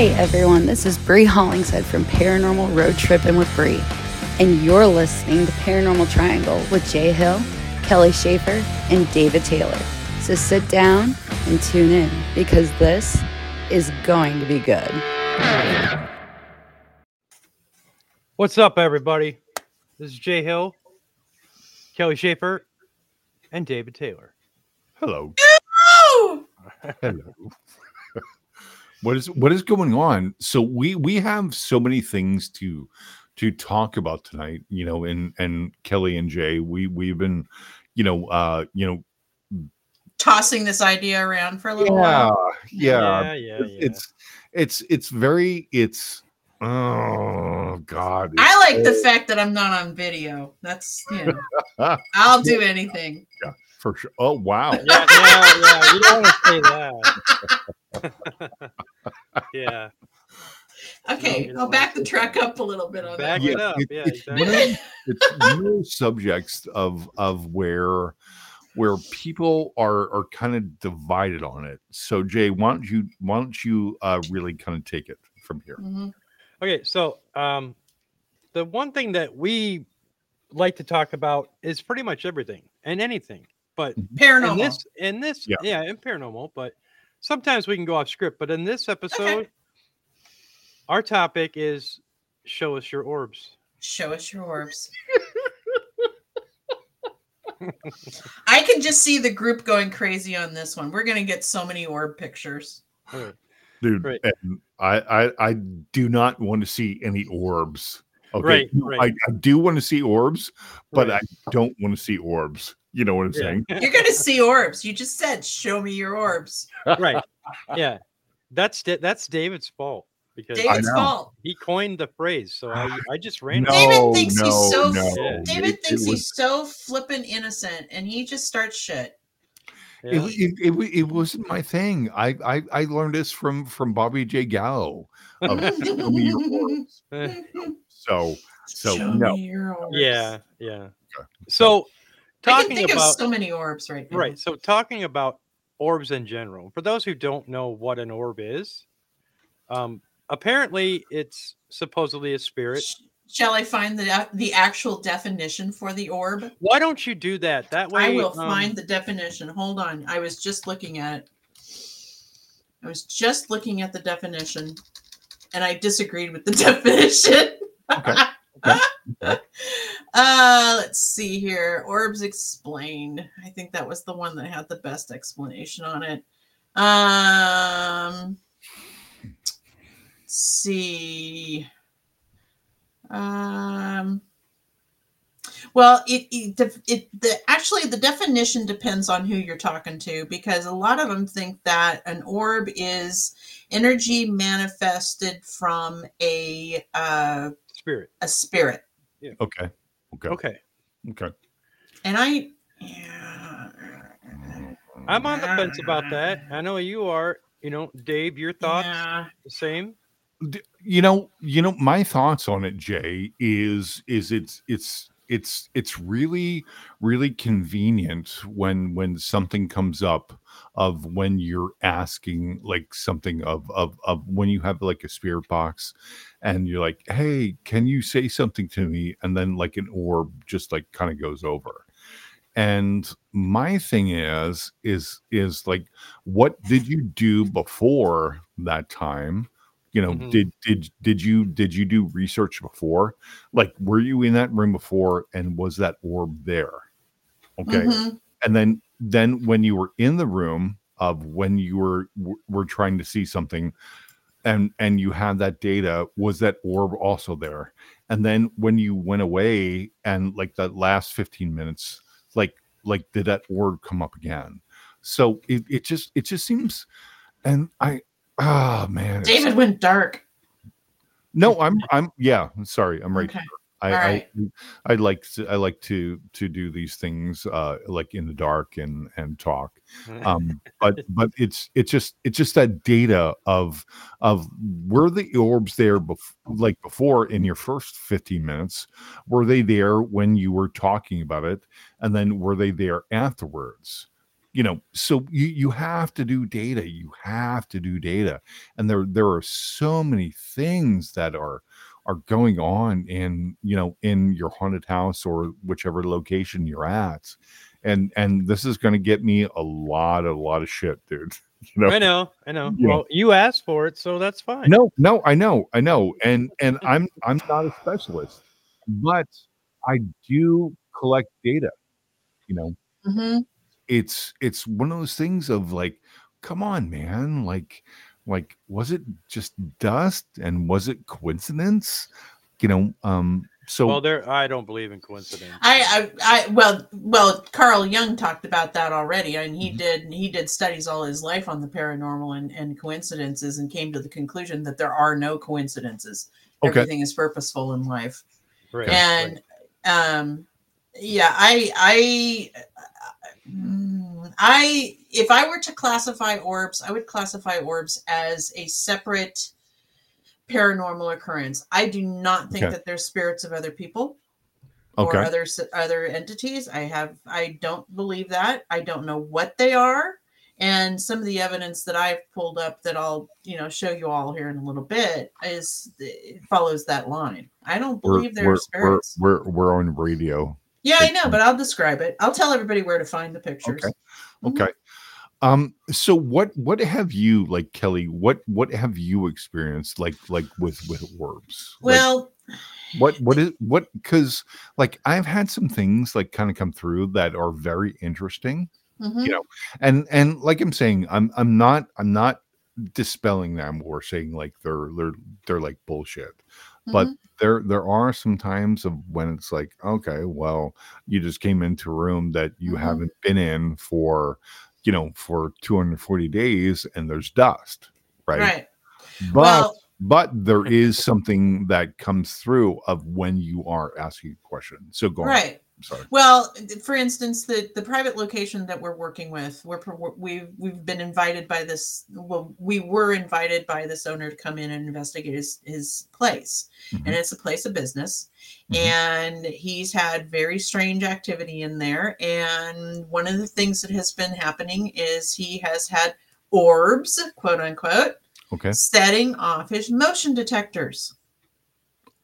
Hey everyone, this is Bree Hollingshead from Paranormal Road Trip Tripping with Bree, and you're listening to Paranormal Triangle with Jay Hill, Kelly Shaffer, and David Taylor. So sit down and tune in because this is going to be good. What's up, everybody? This is Jay Hill, Kelly Shaffer, and David Taylor. Hello. Hello. What is what is going on? So we we have so many things to to talk about tonight, you know, and and Kelly and Jay, we we've been, you know, uh, you know, tossing this idea around for a little yeah, while. yeah, Yeah, yeah, it's, yeah. it's it's it's very it's oh god. I it's like the fact that I'm not on video. That's you know, I'll do anything. Yeah, for sure. Oh wow. Yeah, yeah, yeah. You don't want to say that. yeah. Okay, you don't I'll back the say track up a little bit on that. Back that. it up. it- Yeah, it's exactly. one of, it's one of subjects of of where where people are are kind of divided on it. So Jay, why don't you why don't you uh really kind of take it from here? Mhm. Okay, so um, the one thing that we like to talk about is pretty much everything and anything, but in Paranormal. this, in this, Yeah. yeah, in paranormal, but sometimes we can go off script. But in this episode, our topic is show us your orbs. Show us your orbs. I can just see the group going crazy on this one. We're gonna get so many orb pictures. Dude, Right. and I, I I do not want to see any orbs. Okay. Right, right. I, I do want to see orbs, but Right. I don't want to see orbs. You know what I'm Yeah. saying? You're gonna see orbs. You just said, "Show me your orbs." right. Yeah. That's that's David's fault because David's fault. he coined the phrase. So I, I just ran No. David thinks he's so- no. Yeah. David It- thinks it was- he's so flippin' innocent, and he just starts shit. It, Yeah. wa- it, it, it wasn't my thing. I, I I learned this from from Bobby J Gallo. Of Show Me Your Orbs. So so Show no. me your orbs. yeah, yeah. Okay. So I can talking think about of so many orbs right now. right, so talking about orbs in general. For those who don't know what an orb is, um, apparently it's supposedly a spirit. Shall I find the the actual definition for the orb? Why don't you do that? That way, I will um, find the definition. Hold on. I was just looking at it. I was just looking at the definition and I disagreed with the definition. Okay. Okay. uh let's see here. Orbs explained. I think that was the one that had the best explanation on it. Um let's see. Um well, it, it, it the actually the definition depends on who you're talking to because a lot of them think that an orb is energy manifested from a uh, spirit. a spirit, Yeah. Okay. Okay. Okay, Okay. and I yeah, I'm on the fence about that. I know you are. You know, Dave, your thoughts Yeah. the same? You know, you know, my thoughts on it, Jay, is is it's it's it's it's really really convenient when when something comes up of when you're asking like something of of of when you have like a spirit box and you're like hey can you say something to me? and then like an orb just like kind of goes over. And my thing is is is like what did you do before that time you know Mhm. did did did you did you do research before? Like were you in that room before and was that orb there? Okay. Mhm. and then then when you were in the room of when you were w- were trying to see something and and you had that data was that orb also there? And then when you went away and like that last 15 minutes like like did that orb come up again? So it, it just it just seems and i oh man David went dark. no i'm i'm yeah sorry i'm right Okay. I, All I. I like to I like to to do these things uh like in the dark and and talk. Um but but it's it's just it's just that data of of were the orbs there bef- like before in your first 15 minutes were they there when you were talking about it and then were they there afterwards you know so you you have to do data you have to do data and there there are so many things that are are going on in you know in your haunted house or whichever location you're at and and this is going to get me a lot a lot of shit dude you know I know, I know. Yeah. Well, you asked for it, so that's fine. no no i know i know and and i'm i'm not a specialist but i do collect data you know Mhm. It's it's one of those things of like come on man like like was it just dust and was it coincidence you know um so Well, there. I don't believe in coincidence. I, I, I, well, well, Carl Jung talked about that already, and he Mhm. did. He did studies all his life on the paranormal and, and coincidences, and came to the conclusion that there are no coincidences. Okay. Everything is purposeful in life, right, and um, yeah, I, I, Mm, I, if I were to classify orbs, I would classify orbs as a separate paranormal occurrence. I do not think Okay. that they're spirits of other people okay or other other entities. I have I don't believe that. I don't know what they are. And some of the evidence that I've pulled up that I'll, you know, show you all here in a little bit is it follows that line. I don't we're, believe they're we're, we're, we're we're on radio yeah, I know, but I'll describe it. I'll tell everybody where to find the pictures. Okay. Mhm. okay um so what what have you like kelly what what have you experienced like like with with orbs Like, Well, what what is what because like i've had some things like kind of come through that are very interesting mhm. you know and and like i'm saying i'm i'm not i'm not dispelling them or saying like they're they're they're like bullshit but Mhm. there there are some times of when it's like okay well you just came into a room that you Mhm. haven't been in for you know for 240 days and there's dust right, right. but well, but there is something that comes through of when you are asking a question so go on right. I'm sorry Well, for instance, the the private location that we're working with, we're we've we've been invited by this. Well, we were invited by this owner to come in and investigate his his place, Mhm. and it's a place of business. Mhm. And he's had very strange activity in there. And one of the things that has been happening is he has had orbs, quote unquote, okay setting off his motion detectors.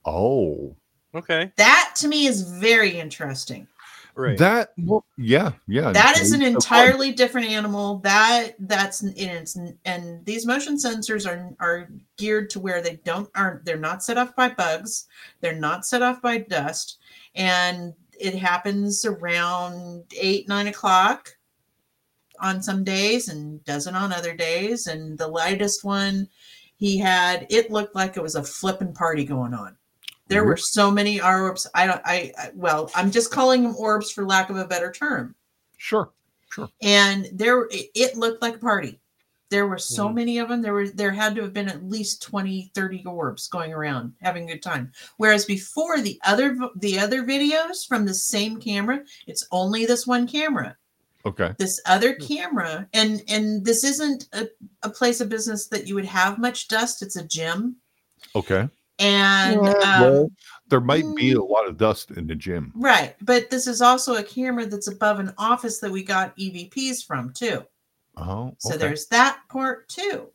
oh Okay. That to me is very interesting. Right. that well yeah yeah that is an okay, so far. entirely different animal that that's in its and these motion sensors are are geared to where they don't aren't they're not set off by bugs they're not set off by dust and it happens around eight nine o'clock on some days and doesn't on other days and the lightest one he had it looked like it was a flipping party going on there were so many orbs. I don't I, I well i'm just calling them orbs for lack of a better term. Sure sure. and there it, it looked like a party. There were so Mhm. many of them. There were there had to have been at least 20 30 orbs going around having a good time. Whereas before the other the other videos from the same camera it's only this one camera. Okay. This other camera and and this isn't a, a place of business that you would have much dust. It's a gym. Okay and Yeah, um, well, there might be a mm. lot of dust in the gym right but this is also a camera that's above an office that we got evps from too oh so there's that part too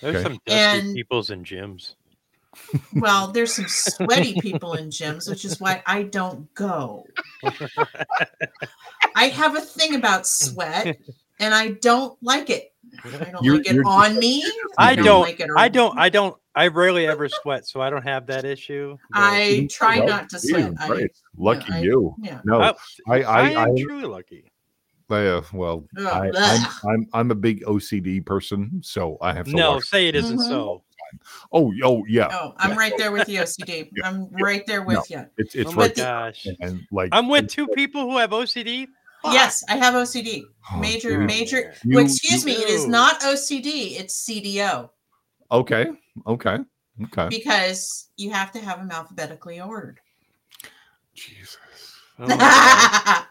There's Okay. some dusty And- peoples in gyms. well there's some sweaty people in gyms which is why i don't go i have a thing about sweat and i don't like it i don't You're- like it you're- on me I don't. like it I don't. I don't. I rarely ever sweat, so I don't have that issue. i try Well, not to geez, sweat I, lucky I- you yeah no I, I- I- am I- truly lucky. uh, well Ugh, I, I'm. I'm i'm a big ocd person so i have to No, watch say it isn't Mhm. so. oh oh yeah oh i'm right there with you ocd Yeah. i'm right there with you it's it's oh right the- gosh. there. and like I'm with two people who have OCD. Fuck. yes i have ocd oh, major dude. major You- well, excuse you- me it is not ocd it's cdo okay okay okay because you have to have them alphabetically ordered jesus Oh.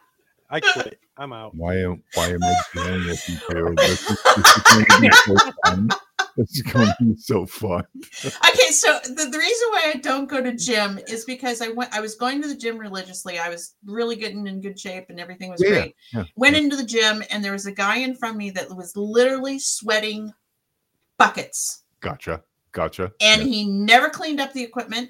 I quit. I'm out. why am why am i dealing with you two this is, this is going to be so fun It's going to be so fun. okay, so the, the reason why I don't go to gym is because I went I was going to the gym religiously. I was really getting in good shape and everything was Yeah, great. yeah, Went into the gym and there was a guy in front of me that was literally sweating buckets. Gotcha. Gotcha. And Yeah. he never cleaned up the equipment.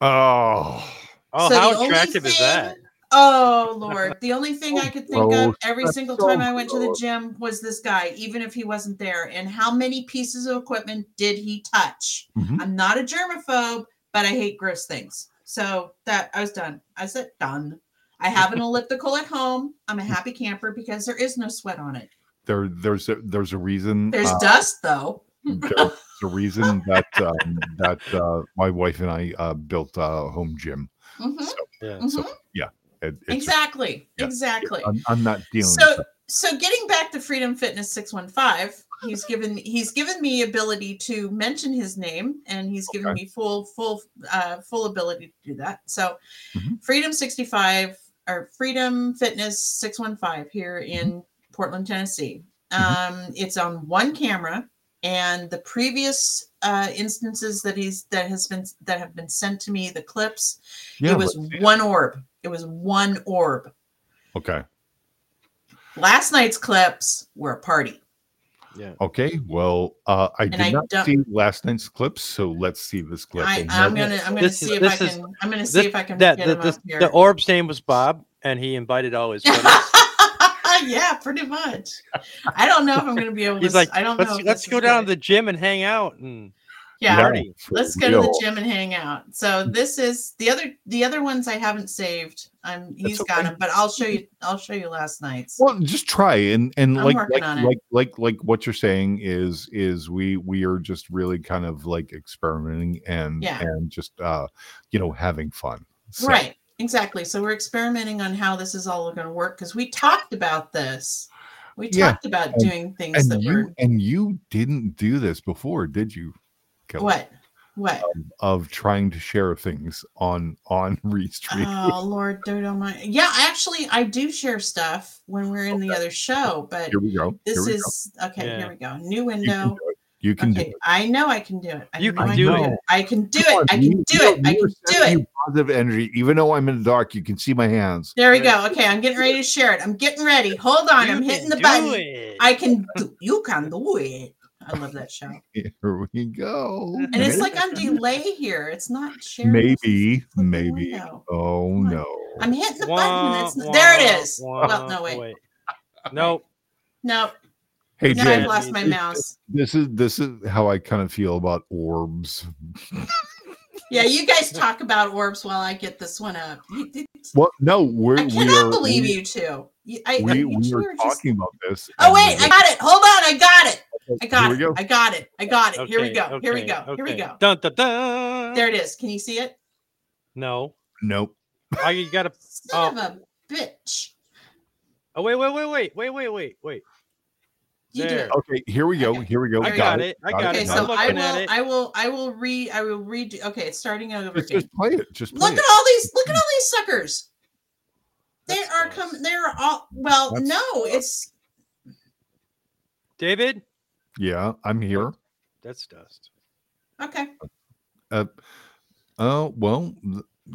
Oh, Oh, So how only attractive is that? Oh Lord. The only thing I could think of every That's single so time I went to the gym was this guy, even if he wasn't there. And how many pieces of equipment did he touch? Mhm. I'm not a germaphobe, but I hate gross things. So that I was done. I said done. I have an elliptical at home. I'm a happy camper because there is no sweat on it. there, there's a, there's a reason. There's uh, dust though. there's a reason that um, that uh, my wife and I uh, built a home gym. Mhm, Yeah. So mhm. yeah, it, it's, Exactly. yeah, exactly. I'm, I'm not dealing. so with so getting back to freedom fitness 615 he's given he's given me ability to mention his name and he's given Okay. me full full uh full ability to do that so Mhm. freedom 65 or freedom fitness 615 here in portland tennessee Mhm. um it's on one camera and the previous uh instances that he's that has been that have been sent to me the clips yeah, it was let's see it. one orb it was one orb okay. last night's clips were a party Yeah. Okay. Well, uh, I did I not don't- see last night's clips, so let's see this clip. I, I'm gonna I'm gonna This see is- if I this is- can I'm gonna see This- if I can that get the, him the, up here. the orb's name was Bob, and he invited all his buddies. yeah, pretty much. I don't know if I'm gonna be able He's to. like, I don't know. let's if let's go is down to the gym and hang out. And yeah. party. Let's go to the gym and hang out. So this is the other the other ones I haven't saved. I'm he's got okay. them, but I'll show you I'll show you last night's. Well, just try and and I'm like working like, like like like what you're saying is is we we are just really kind of like experimenting and Yeah. and just uh you know having fun. So, Right. Exactly. So we're experimenting on how this is all going to work because we talked about this. We Yeah, talked about and- doing things that And were you and you didn't do this before, did you? Kelly? what? What? of trying to share things on on Restream. Oh Lord, don't know my. Yeah, actually, I do share stuff when we're in the other show, but Here we go. this Here we go. is okay. Yeah. Here we go. New window. Do it. You can do it. I know I can do it. I You know can I do it. I can do on, it. I you- can do you it. I can do it. Positive energy, even though I'm in the dark, you can see my hands. There we go. Okay, I'm getting ready to share it. I'm getting ready. Hold on. You I'm hitting the do button. it. I can do. You can do it. I love that show. Here we go. And it's like on delay here. It's not sharing. maybe, maybe. window. Oh on. no. I'm hitting the Wah, button. It's wah, there. It is. wah, well, no wait. No, No, Hey now Jen, I've lost my mouse. this is this is how I kind of feel about orbs. Yeah, you guys talk about orbs while I get this one up. You, Well, no, we're I we cannot are believe we, you two. I, we, you we two were are just- talking about this. Oh wait, I got it. Hold on, I got it. I got Here we it. I got it. I got it. Here we Okay, go. Here we okay, go. Here we go. Dun, dun, dun. There it is. Can you see it? No, Nope. I you gotta. Son oh. of a bitch. Oh wait, wait, wait, wait, wait, wait, wait, wait. You There. it. Okay, here we go. Okay. Here we go. I got it, I got Okay, it. so I'm I will. I will. I will read. I will read. Okay, it's starting over Just, just play it. Just play Look it. at all these. Look at all these suckers. They That's are nice. coming. They're all. Well, That's- no, it's David, Yeah, I'm here. that's dust. okay. Uh, oh well,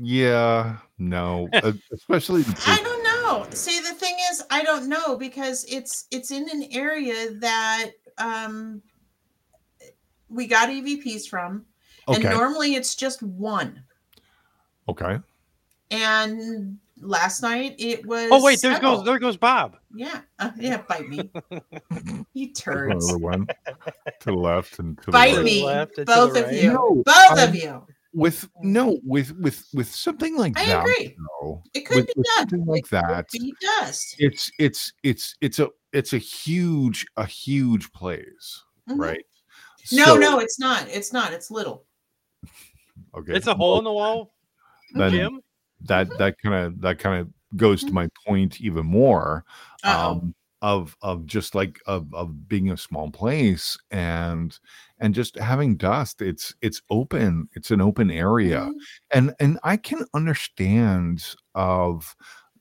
yeah, no, uh, especially the I don't know. See, the thing is, I don't know because it's it's in an area that um we got EVPs from, and normally it's just one. okay. And last night it was. Oh wait, there several. goes there goes Bob. Yeah, uh, yeah, bite me, you There's turds. Another one to the left and to Bite the right. me, left both the of right. you, No, both I'm- of you. With no, with with with something like I that. agree. No, It could with, be with dust. something like It could that. Be dust. It's it's it's it's a it's a huge a huge plays, Mhm. right? No, So- no, it's not. It's not. It's little. Okay, It's a hole in the wall, Then gym. that that kind of that kind of goes to my point even more. Uh-oh. um, of of just like of of being a small place and and just having dust it's it's open it's an open area Mhm. and and i can understand of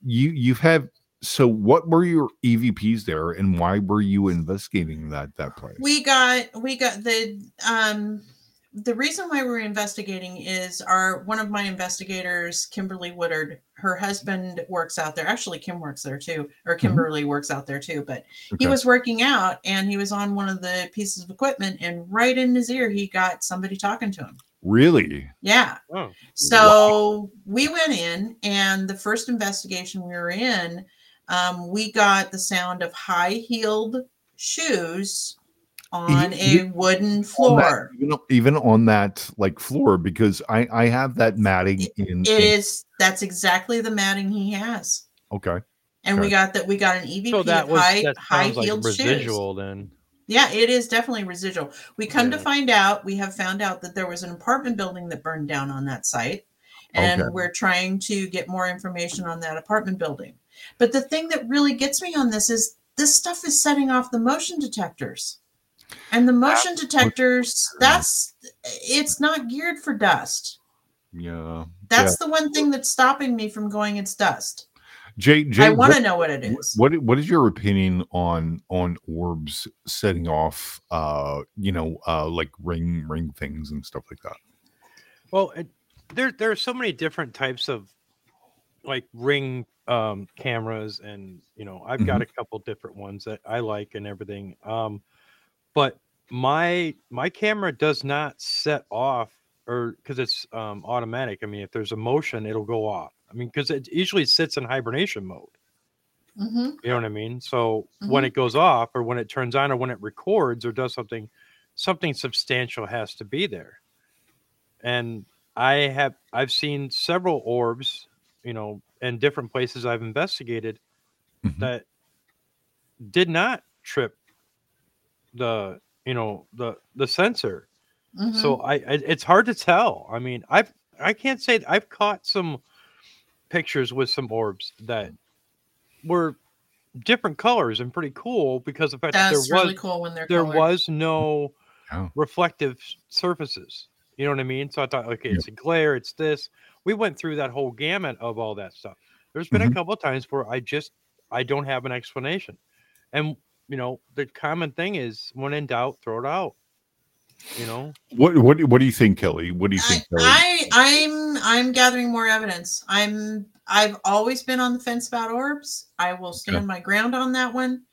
you you've had so what were your evps there and why were you investigating that that place we got we got the um the reason why we're investigating is our one of my investigators kimberly woodard her husband works out there. Actually kim works there too or kimberly works out there too but he was working out and he was on one of the pieces of equipment and right in his ear he got somebody talking to him. Really? Yeah. Oh, so we went in, and the first investigation we were in, um, we got the sound of high heeled shoes on a You- wooden on that- floor. even, even on that like floor because i i have that matting in, It in- is that's exactly the matting he has, okay and we got that we got an EVP so that of was high that high sounds like heeled shoes. residual then. Yeah, it is definitely residual. We come to find out, we have found out that there was an apartment building that burned down on that site. And Okay. we're trying to get more information on that apartment building. But the thing that really gets me on this is this stuff is setting off the motion detectors. And the motion detectors, that's it's not geared for dust. yeah That's the one thing that's stopping me from going it's dust. jay jay I want to know what it is. What what is your opinion on on orbs setting off uh you know uh like ring ring things and stuff like that? Well, it, there there are so many different types of like ring um cameras and you know I've got a couple different ones that I like and everything. Um but my my camera does not set off or because it's um automatic. I mean if there's a motion it'll go off. I mean because it usually sits in hibernation mode. hmm You know what I mean? So when it goes off or when it turns on or when it records or does something, something substantial has to be there. And I have I've seen several orbs, you know, in different places I've investigated Mhm. that did not trip the you know the the sensor. Mm-hmm. So I, I it's hard to tell. I mean, I've I can't say I've caught some pictures with some orbs that were different colors and pretty cool because of the fact that that's there was really cool when they're there colored. was no Oh. reflective surfaces. You know what I mean? So I thought, okay, Yeah. it's a glare, it's this. We went through that whole gamut of all that stuff. There's been a Mhm. couple of times where I just I don't have an explanation. And you know, the common thing is when in doubt, throw it out. You know? What what what do you think, Kelly? What do you think, Kelly? I, I I'm I'm gathering more evidence. I'm I've always been on the fence about orbs. I will stand my ground on that one.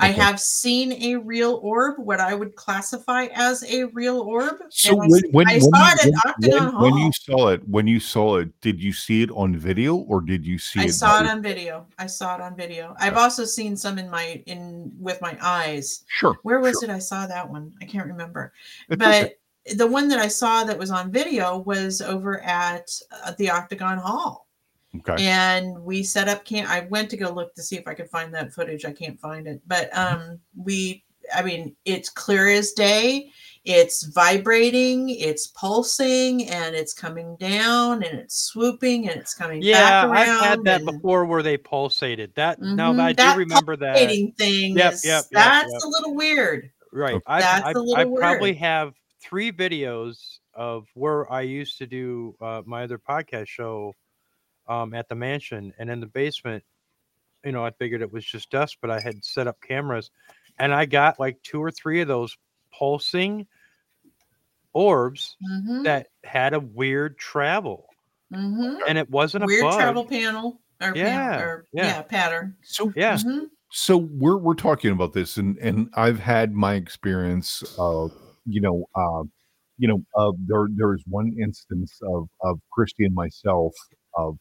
I have seen a real orb, what I would classify as a real orb. So and I when when, I saw you, it at Octagon when, when you saw it, when you saw it, did you see it on video or did you see I it? saw it on video. I saw it on video. I've also seen some in my in with my eyes. Sure. Where was sure. it? I saw that one. I can't remember. It's okay. But the one that I saw that was on video was over at uh, the Octagon Hall. Okay. and we set up camp i went to go look to see if i could find that footage i can't find it but Mm-hmm. um we i mean it's clear as day it's vibrating it's pulsing and it's coming down and it's swooping and it's coming Yeah, back I've around had that and before where they pulsated. That now Mhm, that I that do remember that. thing Yep, is yep, yep, that's yep. a little weird Right. I That's I, a little I probably weird. have three videos of where I used to do uh, my other podcast show um, at the mansion and in the basement. You know, I figured it was just dust, but I had set up cameras, and I got like two or three of those pulsing orbs Mhm, that had a weird travel, mhm. and it wasn't weird a bug. travel panel or, Yeah, panel, or yeah. yeah. pattern So Yeah. Mhm. so we're we're talking about this and and i've had my experience of you know uh you know uh there there was one instance of of christy and myself of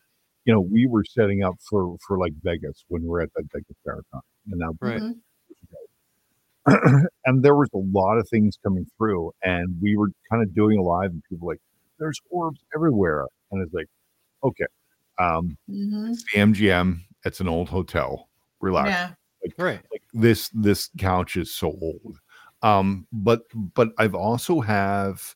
you know we were setting up for for like vegas when we were at that vegas marathon and now Right. Mhm. and there was a lot of things coming through and we were kind of doing a live and people were like there's orbs everywhere and it's like okay um Mhm. it's the mgm it's an old hotel relax yeah Right. like this this couch is so old um but but i've also have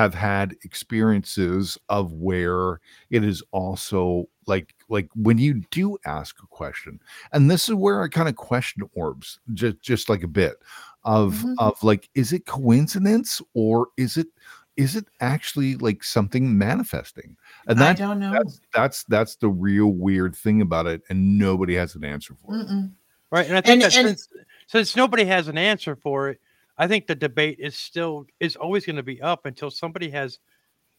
have had experiences of where it is also like like when you do ask a question and this is where i kind of question orbs just just like a bit of Mhm. of like is it coincidence or is it is it actually like something manifesting? And I don't know. that's that's that's the real weird thing about it, and nobody has an answer for it. Mm-mm. Right. And I think And- that and- since, since nobody has an answer for it, I think the debate is still is always going to be up until somebody has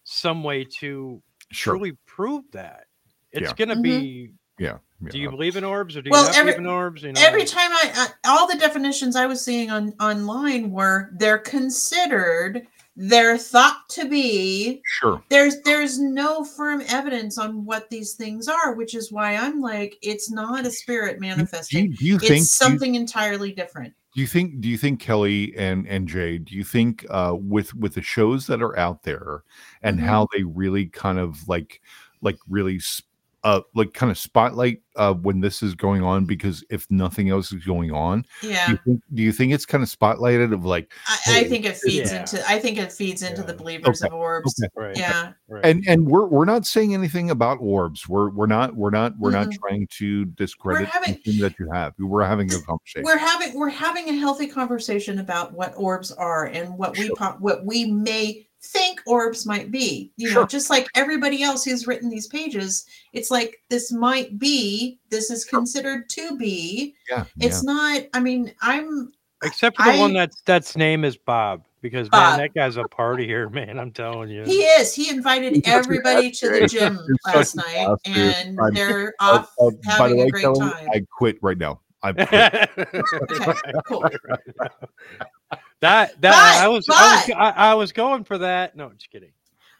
some way to Sure. truly prove that. It's Yeah. going to Mhm. be. yeah. Do you believe in orbs or do you not every- believe in orbs? You know, Every time I, I all the definitions I was seeing on online were they're considered, they're thought to be. Sure. There's there's no firm evidence on what these things are, which is why I'm like, it's not a spirit Do you, manifesting. do you It's think do you- something entirely different. Do you think do you think Kelly and and Jay do you think uh with with the shows that are out there and Mhm. how they really kind of like like really s- uh like kind of spotlight uh when this is going on because if nothing else is going on Yeah. do you think do you think it's kind of spotlighted of like I, I think it feeds yeah. into I think it feeds into the believers Okay, of orbs. okay. right. Yeah. right. and and we're we're not saying anything about orbs we're we're not we're not we're not Mm-mm. trying to discredit having- anything that you have we're having a conversation We're having we're having a healthy conversation about what orbs are and what we Sure. po- what we may think orbs might be. You know, just like everybody else who's written these pages, it's like this might be, this is considered to be. yeah It's not. I mean, I'm Except for the one that's that's name is Bob because Bob. man, that guy's a party here, man. I'm telling you. he is. He invited You're such an everybody to the gym last night, an and I'm- they're Uh, off uh, by having the a way, great Kelly, time. I quit right now. I quit. Okay, cool. That that But- I was I was but- I, I was going for that. No, just kidding.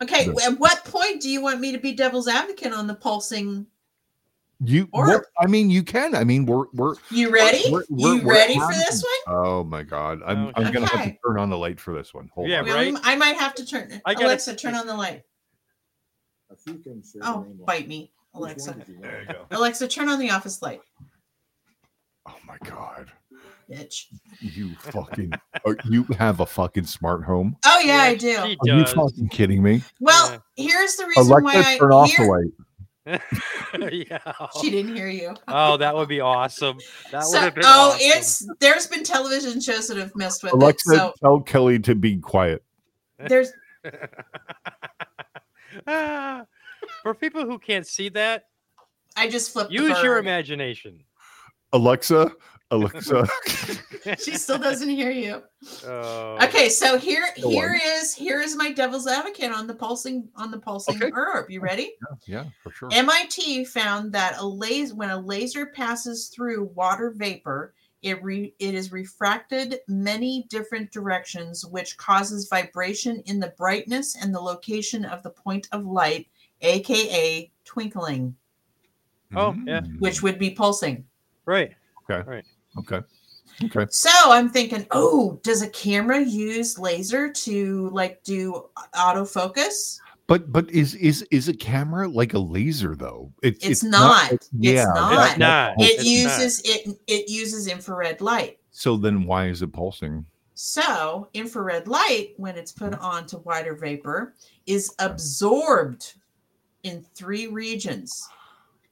Okay, Yeah. at what point do you want me to be devil's advocate on the pulsing? You, Or- I mean, you can. I mean, we're we're. You ready? we're- we're- you we're ready for this one? Oh my god, I'm Okay. I'm gonna have to turn on the light for this one. Hold Yeah, on. Right? I might have to turn. I gotta- Alexa, turn on the light. A few things Oh, bite me, Alexa. one did you There you go. Alexa, turn on the office light, Oh my god, bitch. you fucking. you have a fucking smart home. Oh yeah, I do. Are you fucking kidding me? Well, here's the reason why Alexa, I turn off the here- light. yeah. She didn't hear you. Oh, that would be awesome. That So, would have been oh, awesome. it's there's been television shows that have messed with Alexa, it. So tell Kelly to be quiet. there's Ah, for people who can't see that, I just flipped. the use your imagination. Alexa, Alexa. She still doesn't hear you. Oh, Okay, so here Go here is here is my devil's advocate on the pulsing on the pulsing Okay. herb. You ready? yeah, for sure. MIT found that a laser when a laser passes through water vapor, it re, it is refracted many different directions, which causes vibration in the brightness and the location of the point of light, aka twinkling, Oh, yeah. Which would be pulsing. right. Okay. Okay. Okay. So I'm thinking, oh, does a camera use laser to like do autofocus? But but is is is a camera like a laser though? It, It's not. It's yeah, not. It's not. It It's uses it it uses infrared light. So then why is it pulsing? So, infrared light, when it's put mm-hmm. onto water vapor, is absorbed in three regions.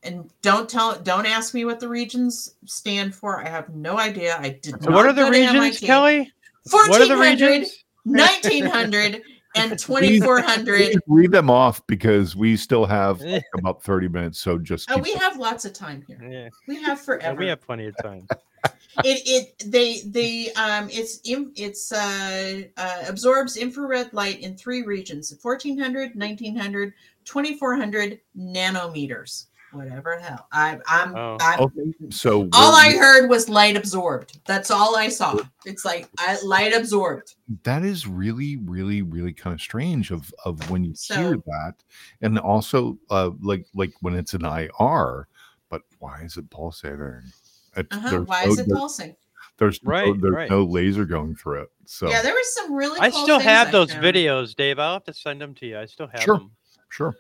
And don't tell, don't ask me what the regions stand for. I have no idea. I did So not. what are the regions, MIT. Kelly? What are the 1400, regions? 1900, and 2400. Read them off because we still have like, about 30 minutes. So just Oh, keep we have lots of time here. Yeah, We have yeah, forever. we have plenty of time. it it they they um it's im- it's uh, uh absorbs infrared light in three regions 1400 1900 2400 nanometers whatever the hell i i'm, Oh. I'm okay. So all i we're- heard was light absorbed that's all i saw it's like I, light absorbed that is really, really, really kind of strange of of when you hear that, and also uh like like when it's an IR. But why is it pulsating? It's, uh-huh. why no- is it there- pulsing There's no, Right, there's right. no laser going through it. So yeah there was some really I cool still have those videos, Dave. I'll have to send them to you. I still have Sure. them. sure.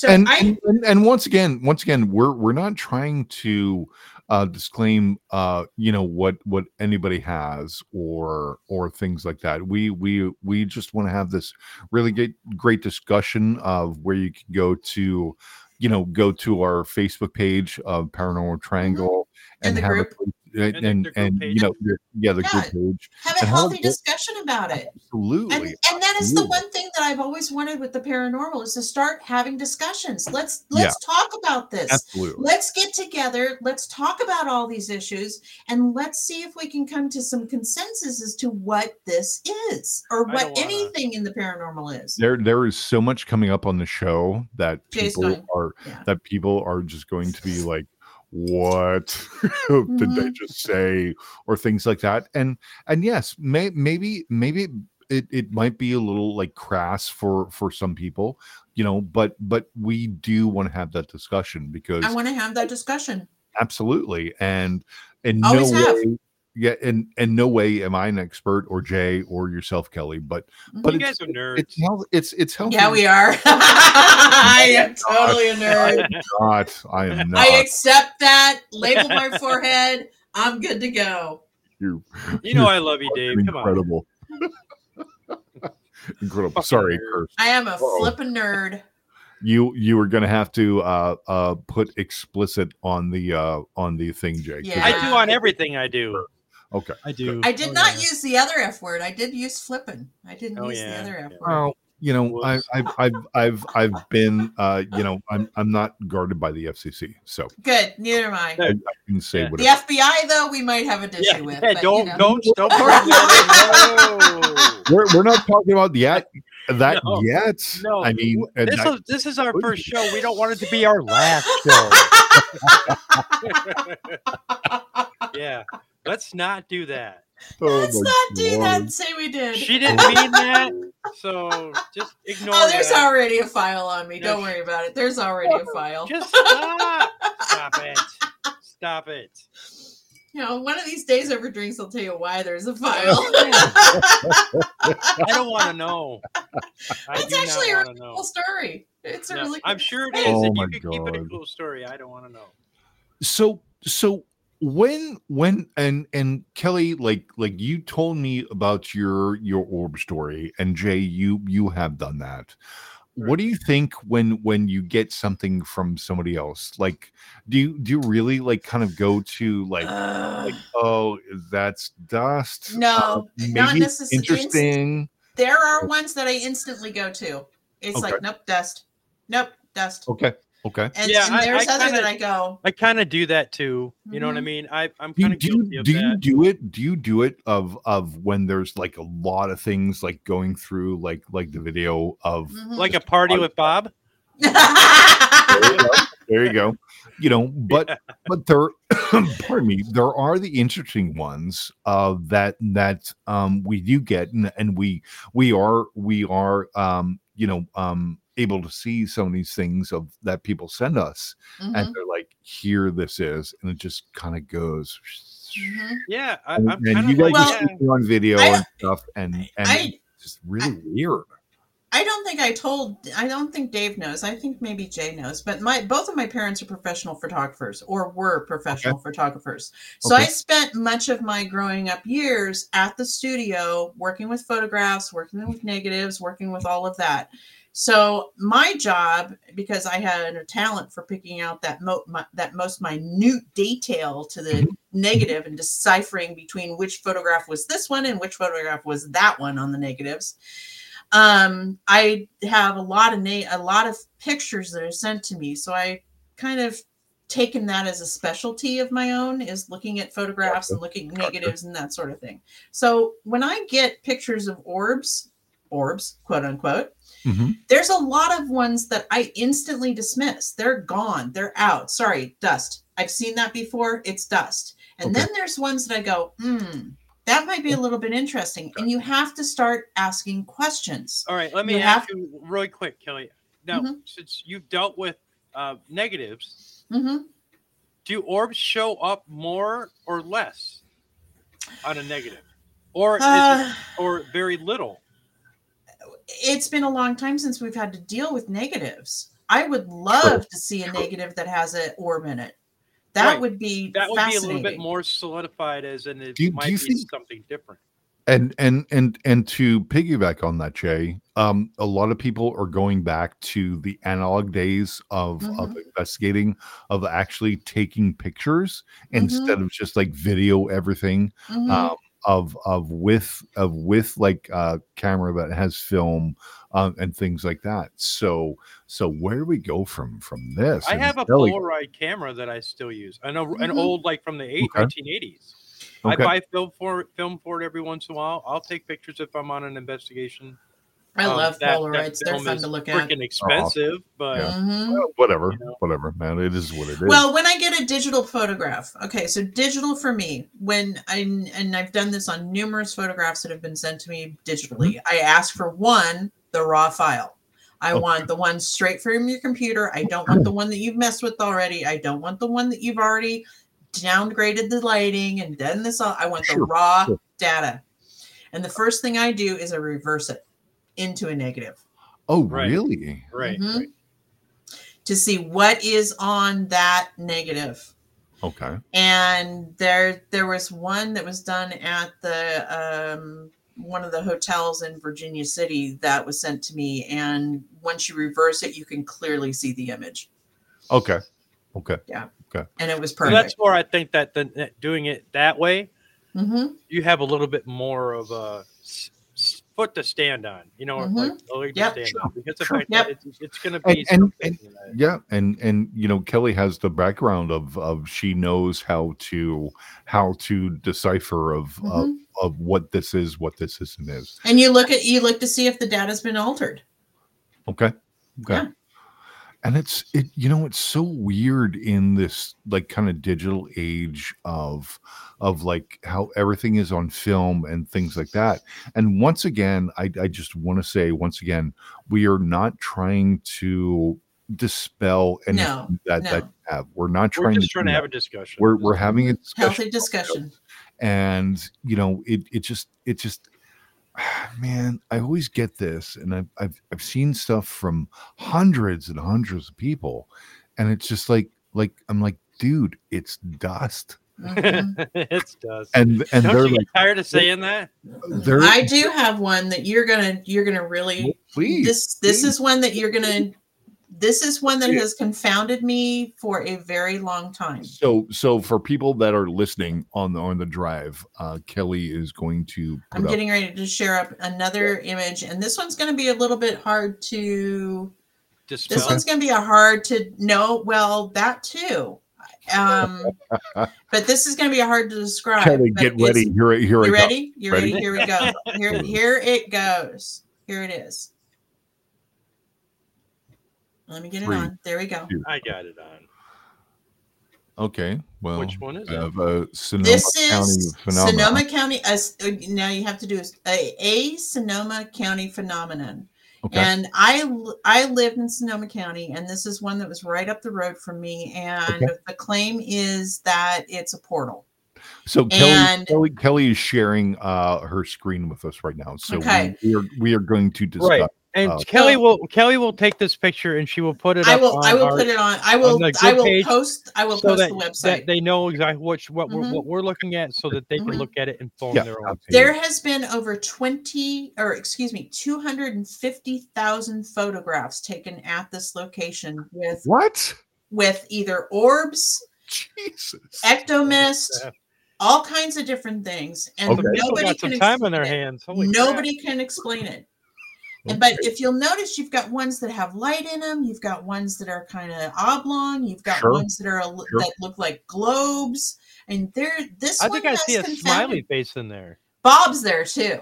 So and, i and, and and once again once again we're we're not trying to uh disclaim uh you know what what anybody has or or things like that we we we just want to have this really great great discussion of where you can go to you know go to our facebook page of paranormal triangle In and the have group. a place, Uh, and And and, and, you know your- yeah the Yeah. group page Have a And healthy it- discussion about it. absolutely And, and that is the one thing that I've always wanted with the paranormal is to start having discussions. Let's let's talk about this. absolutely Let's get together. Let's talk about all these issues and let's see if we can come to some consensus as to what this is or what wanna- anything in the paranormal is. there there is so much coming up on the show that Jay's people going. are Yeah. that people are just going to be like what did they Mhm. just say or things like that and and yes may, maybe maybe it, it might be a little like crass for for some people you know but but we do want to have that discussion because I want to have that discussion. absolutely and and no have. way yeah and and no way am i an expert or jay or yourself kelly but but you it's, guys are nerds. it's health it's it's healthy Yeah, we are. I am totally a nerd. not i am not I accept that. Label my forehead. I'm good to go. you you know I love you, Dave. Come on. incredible incredible Fucking sorry nerd. I am a Uh-oh. flipping nerd. you you were gonna have to uh uh put explicit on the uh on the thing jay 'cause Yeah. I do on everything I do. Okay I do. I did Oh, not yeah. use the other F word. I did use flipping. I didn't Oh, use yeah, the other F word. well you know I, Whoops. I've I've I've I've been uh you know I'm I'm not guarded by the FCC so Good. Neither am I. Yeah. I can say Yeah. The. FBI, though, we might have an issue Yeah, with. yeah, but, don't you know. don't don't bring that We're, we're not talking about yet that No, yet. no. I mean, This I- is this is our first show. We don't want it to be our last show. yeah, let's not do that. oh Let's my not do that God. and say we did. She didn't mean that, so just ignore Oh, there's that. already a file on me. Don't worry about it. There's already a oh, file. Just stop. Stop it. Stop it. You know, one of these days over drinks, I'll tell you why there's a file. I don't want to know. I It's actually a wanna really know. cool story. It's a No, really I'm sure it is, story. Oh and my you could keep it a God. cool story. I don't want to know. So so when when and and Kelly like like you told me about your your orb story and Jay you you have done that. What do you think when when you get something from somebody else? Like do you do you really like kind of go to like Ugh. like oh that's dust No, Uh, not maybe it's inst- interesting there are ones that I instantly go to. It's Okay. like, nope, dust. Nope, dust. okay okay And, Yeah, and I- there's I other kinda- that I go, I kind of do that too. You know what I Mhm. mean? I I'm kind of do, guilty you, of do you do it do you do it of of when there's like a lot of things like going through like like the video of mhm. Like a party with Bob. there you go, there you go you know but but there pardon me there are the interesting ones uh that that um we do get and, and we we are we are um you know um able to see some of these things of that people send us Mhm, and they're like here this is and it just kind of goes mhm. Yeah, I, and, I'm and kind you guys like just yeah. on video I- and stuff and and I just really weird I don't think I told. I don't think Dave knows. I think maybe Jay knows. But my both of my parents are professional photographers, or were professional photographers. So Okay. I spent much of my growing up years at the studio, working with photographs, working with negatives, working with all of that. So my job, because I had a talent for picking out that mo- my, that most minute detail to the negative and deciphering between which photograph was this one and which photograph was that one on the negatives um i have a lot of na- a lot of pictures that are sent to me. So i kind of taken that as a specialty of my own is looking at photographs and looking at negatives and that sort of thing. So when i get pictures of orbs orbs quote unquote Mhm. there's a lot of ones that i instantly dismiss. They're gone. They're out. Sorry dust. I've seen that before. It's dust. And Okay. then there's ones that i go hmm that might be a little bit interesting. And you have to start asking questions. All right, let me You ask have- you really quick, Kelly. Now, Mhm. since you've dealt with uh, negatives, hmm do orbs show up more or less on a negative, or is Uh, it, or very little? It's been a long time since we've had to deal with negatives. I would love to see a negative that has an orb in it. That Right. would be That would be a little bit more solidified, as in it Do you- do might you be think- something different. And and and and to piggyback on that, Jay, um, a lot of people are going back to the analog days of of investigating, of actually taking pictures instead of just like video everything. Mhm. um, of of with of with like uh camera that has film um, and things like that so so where do we go from from this I And have a Polaroid camera that I still use. I know an Mhm. old like from the eight, Okay. 1980s. I buy film for film for it every once in a while. I'll take pictures if I'm on an investigation. I Um, love that- that Polaroids. They're film fun to look at. Freaking expensive, but Yeah. Mhm. Well, whatever you know. whatever man it is what it is Well, when I get a digital photograph, okay, so digital for me, when I and I've done this on numerous photographs that have been sent to me digitally, I ask for one, the raw file. I Okay. want the one straight from your computer. I don't want the one that you've messed with already. I don't want the one that you've already downgraded the lighting and done this all. I want the raw sure. data. And the first thing I do is I reverse it into a negative. oh Right. really right, Mhm. right. to see what is on that negative. okay and there there was one that was done at the um one of the hotels in Virginia City that was sent to me and once you reverse it you can clearly see the image okay okay Yeah. Okay. and it was So that's perfect where I think that the that doing it that way, hmm you have a little bit more of a s- s- foot to stand on. You know, Mhm. like a leg to Yep. stand on because Sure. Yep. it's, it's going to be and- something that- yeah and and you know kelly has the background of of she knows how to how to decipher of of, Mhm. of what this is what this isn't is and you look at you look to see if the data's been altered Okay. Okay. Yeah. And it's it you know it's so weird in this like kind of digital age of of like how everything is on film and things like that. And once again, I I just want to say once again, we are not trying to dispel anything No, that that no. you have. We're not we're trying just to trying to have that. a discussion. we're we're having a discussion healthy discussion and you know it it just it just man i always get this and i've i've, I've seen stuff from hundreds and hundreds of people and it's just like like i'm like dude it's dust Mhm. it's does. and and Don't they're you like tired of saying that? I do have one that you're gonna you're gonna really please this this please. is one that you're gonna this is one that has confounded me for a very long time so so for people that are listening on the on the drive uh kelly is going to put I'm up getting ready to share up another image, and this one's going to be a little bit hard to. This one's going to be a hard to know. Well, that too, um, but this is going to be hard to describe. kelly get ready here here I You go. ready? You ready? Ready? Here we go. Here, here it goes. Here it is. Let me get it on. There we go. two. I got it on. okay well Which one is I it? have uh, Sonoma This County is phenomena. Sonoma County. As now you have to do is a, a Sonoma County phenomenon. okay And I I lived in Sonoma County, and this is one that was right up the road from me. And Okay. the claim is that it's a portal. So Kelly, And- Kelly, Kelly is sharing uh, her screen with us right now. So Okay. we, we are we are going to discuss. Right. And Oh. Kelly So- will Kelly will take this picture and she will put it I up will on I will our- put it on. I will the I will page post I will so post that, the that website. they know exactly what what, we're, Mhm. what we're looking at so that they can Mhm. look at it and form Yeah, their own absolutely. There has been over 20 or excuse me 250,000 photographs taken at this location with What? with either orbs, Jesus. ectomist, all kinds of different things and Okay. Nobody got some can time on their hands. Holy crap. Nobody can explain it. And but if you'll notice, you've got ones that have light in them. You've got ones that are kind of oblong. You've got Sure. ones that are Sure. that look like globes. And there, this I one I think I see a confounded- smiley face in there. Bob's there too.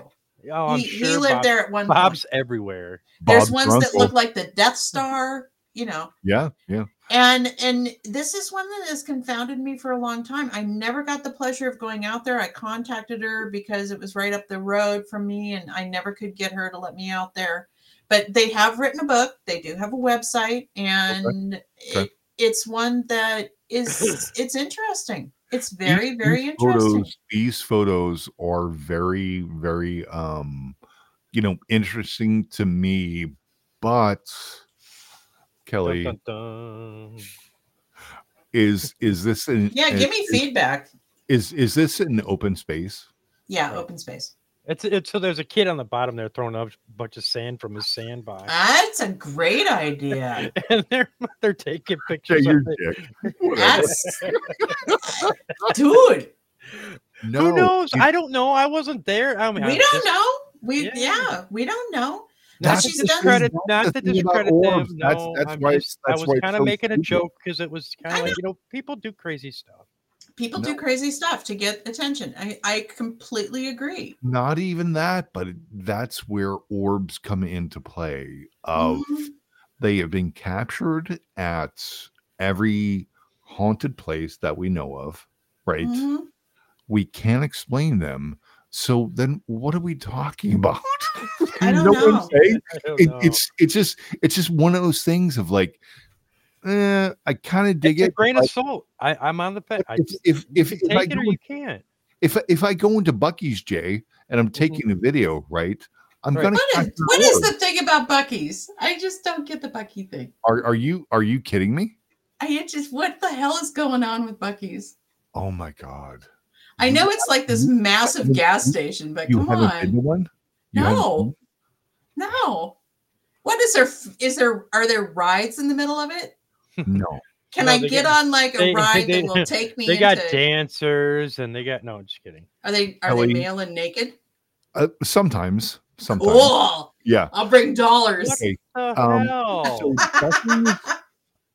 Oh, I'm he, sure he lived Bob- there at one Bob's point. everywhere. There's Bob's ones that look like the Death Star. You know, Yeah, yeah. and and this is one that has confounded me for a long time. I never got the pleasure of going out there. I contacted her because it was right up the road from me, and I never could get her to let me out there. But they have written a book. They do have a website, and Okay. It, it's one that is it's interesting. It's very These- very these interesting. Photos, these photos are very, very, um, you know, interesting to me. But Kelly, Dun, dun, dun. is is this an Yeah, give me is, feedback. Is is this an open space? Yeah, open space. It's it's so there's a kid on the bottom there throwing up a bunch of sand from his sandbox, That's a great idea. and they're they're taking pictures. you're of it. That's dude. No, Who knows? you- I don't know. I wasn't there. I mean, We I don't just- know. We Yeah. yeah, we don't know. Not That's to she's discredit, not to discredit them. That's- No, that's I'm why just, it's- I was kind of so making a joke because it was kind of like you know people do crazy stuff. People No. do crazy stuff to get attention. I, I completely agree. not even that, but that's where orbs come into play. Of Mhm. they have been captured at every haunted place that we know of, right? Mhm. We can't explain them. So then what are we talking about? I don't what I'm know. I don't It, know. it's it's just it's just one of those things of like eh, I kind of dig it's a it. grain but of salt. I, I'm on the fence. I, if if if, you if can I take it go or you can't. if if I go into Buc-ee's Jay and I'm Mhm. taking a video, right? I'm Right. gonna What, is, what is, the thing about Buc-ee's? I just don't get the Buc-ee thing. Are are you are you kidding me? I just what the hell is going on with Buc-ee's? Oh my god! I know it's like this massive gas station, but You come haven't been on. to one? You haven't No. No. What is there is there are there rides in the middle of it? No. Can No, I get got- on like a they- ride they- that will take me They into got dancers and they got no. Just kidding. Are they are Kelly. they male and naked? Uh, sometimes, sometimes. Cool. Yeah. I'll bring dollars. Okay. Um. So Buc-ee's,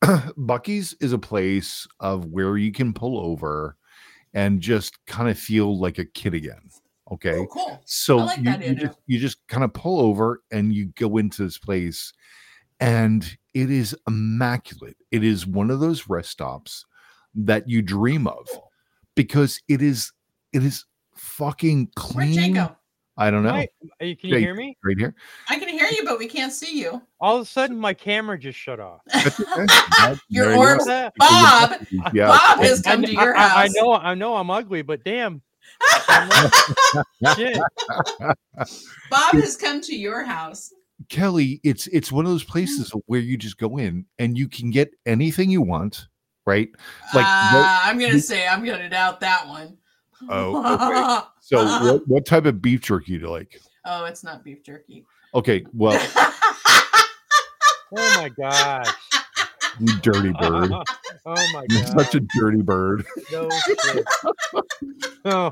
Buc-ee's is a place of where you can pull over and just kind of feel like a kid again. Okay. Oh, cool. So like you, you just you just kind of pull over and you go into this place and it is immaculate. It is one of those rest stops that you dream of because it is it is fucking clean. Go? I don't know. Hi, can you Jay. hear me? Right here. I can hear you, but we can't see you. All of a sudden, my camera just shut off. That's okay. That- Your there you orbs- go. Bob, Yeah. Bob I- has I- come to I- your I, I house. know, I know, I'm ugly, but damn, shit. Bob has come to your house. Kelly, it's it's one of those places where you just go in and you can get anything you want, right? Like, uh, what- I'm gonna say I'm gonna doubt that one. Oh, So what, what type of beef jerky do you like? oh, it's not beef jerky. Okay, well, Oh my gosh. you dirty bird. oh my You're god. such a dirty bird. No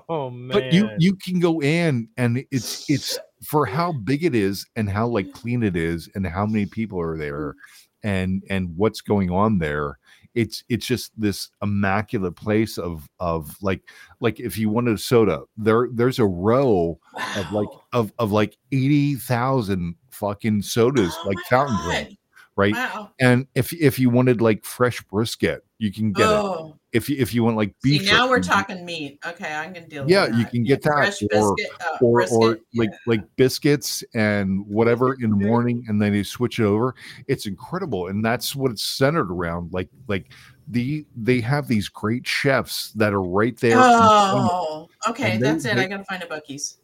oh man. But you you can go in and it's it's for how big it is and how like clean it is and how many people are there and and what's going on there. It's it's just this immaculate place of of like like if you wanted a soda, there there's a row of like of of like eighty thousand fucking sodas Oh like fountain drink, right? Wow. And if if you wanted like fresh brisket, you can get it. Oh. If you if you want like see, beef, now we're talking meat. Okay, I can deal. With that. Yeah, you that. can get that, Fresh or- biscuit, uh, or or like yeah. like biscuits and whatever in the morning, and then you switch it over. It's incredible, and that's what it's centered around. Like like the they have these great chefs that are right there. Oh, okay, they- that's it. they- I gotta find a Buc-ee's.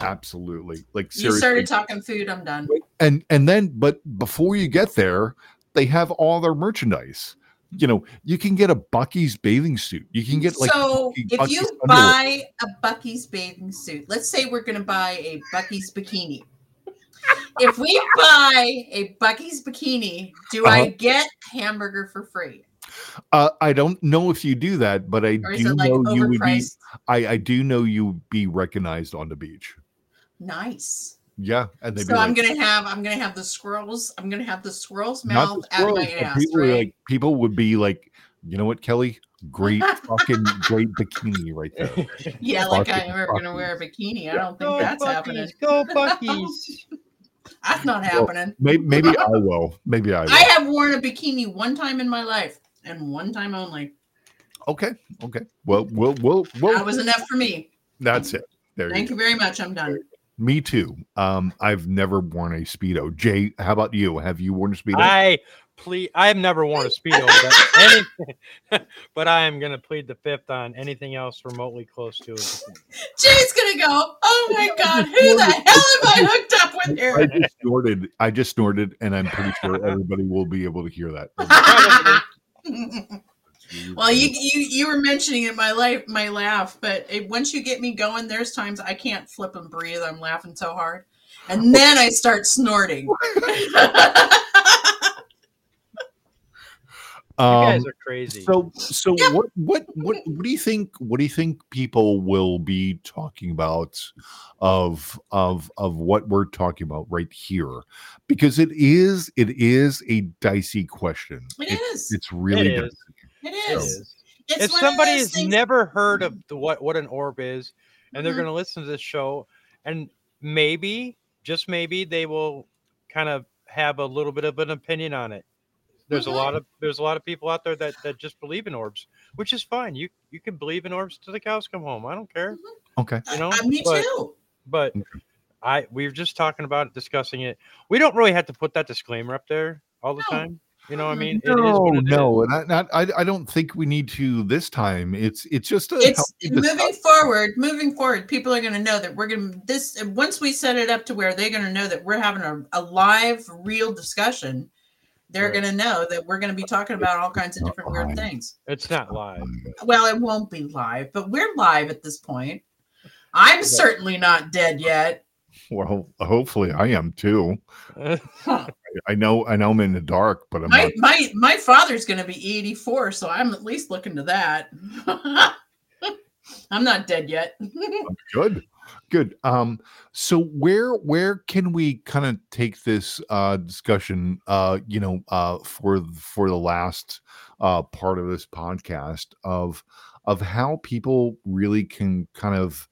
Absolutely, like You started talking food. I'm done. and and then but before you get there they have all their merchandise you know you can get a buc-ee's bathing suit you can get like so if Buc-ee's you underwear. buy a Buc-ee's bathing suit, let's say we're going to buy a Buc-ee's bikini. if we buy a Buc-ee's bikini, do I Uh-huh. get hamburger for free, uh, i don't know if you do that but i do like know you would be? I, I do know you would be recognized on the beach Nice. Yeah and So be I'm gonna have I'm gonna have the squirrels. I'm gonna have the squirrel's mouth the out of my ass. people, right? like, people would be like you know what kelly great fucking great bikini right there yeah, like fucking I'm ever gonna wear a bikini. I don't think Go that's Buc-ee's, happening. Go Buc-ee's. That's not Well, happening. maybe, maybe i will maybe i will I have worn a bikini one time in my life, and one time only. okay okay well we'll we'll, we'll That was enough for me. that's it there Thank go. you very much. I'm done. Me too. Um, I've never worn a speedo. Jay, how about you? Have you worn a speedo? I plead. I have never worn a speedo, but anything, but I am gonna plead the fifth on anything else remotely close to it. Jay's gonna go. Oh my god, who the hell am I hooked up with here? I just snorted. I just snorted, and I'm pretty sure everybody will be able to hear that. Well, you you you were mentioning it, my life, my laugh, but it, once you get me going, there's times I can't flip and breathe. I'm laughing so hard, and then I start snorting. You guys Um, are crazy. so so Yeah. what what what what do you think what do you think people will be talking about of of of what we're talking about right here because it is it is a dicey question It it's, is. it's really It dicey. is. It It is. is. It's if somebody has things- never heard of the, what what an orb is, and they're Mhm. going to listen to this show, and maybe just maybe they will kind of have a little bit of an opinion on it. There's Mhm. a lot of there's a lot of people out there that that just believe in orbs, which is fine. You you can believe in orbs till the cows come home. I don't care. okay You know, Uh, me but- too. But I we were just talking about it, discussing it. We don't really have to put that disclaimer up there all the No. time. You know, what I mean, it is no what it is. no and I, not, I i don't think we need to this time it's it's just a It's moving discussion. forward. Moving forward, people are going to know that we're going to this. Once we set it up to where they're going to know that we're having a, a live, real discussion, they're Right. going to know that we're going to be talking about all kinds of different weird things. It's not live. Well, it won't be live, but we're live at this point. I'm certainly not dead yet. well hopefully i am too Huh. I know i know i'm in the dark but i'm My not my my father's going to be 84, so I'm at least looking to that. I'm not dead yet. good good um so where where can we kind of take this uh discussion uh you know uh for for the last uh part of this podcast of of how people really can kind of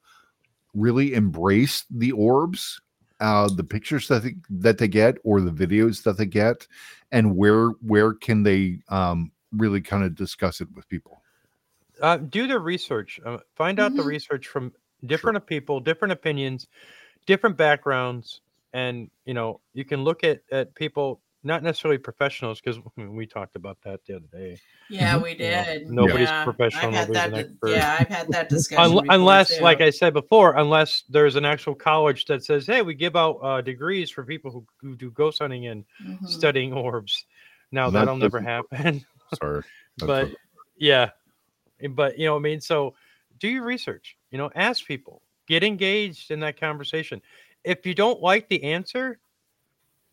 really embrace the orbs uh the pictures that they, that they get or the videos that they get and where where can they um really kind of discuss it with people uh, do the research. Uh, find out the Mhm. research from different people, different opinions, different backgrounds, and you know you can look at at people, not necessarily professionals, because we talked about that the other day. Yeah, we You know, did. nobody's Yeah, professional, I've nobody's that. an di- expert. Yeah, I've had that discussion. Unle- before, unless, too. like I said before, unless there's an actual college that says, "Hey, we give out uh, degrees for people who, who do ghost hunting and Mhm. studying orbs." Now That that'll never happen. sorry but what- yeah but you know what i mean so do your research you know ask people get engaged in that conversation if you don't like the answer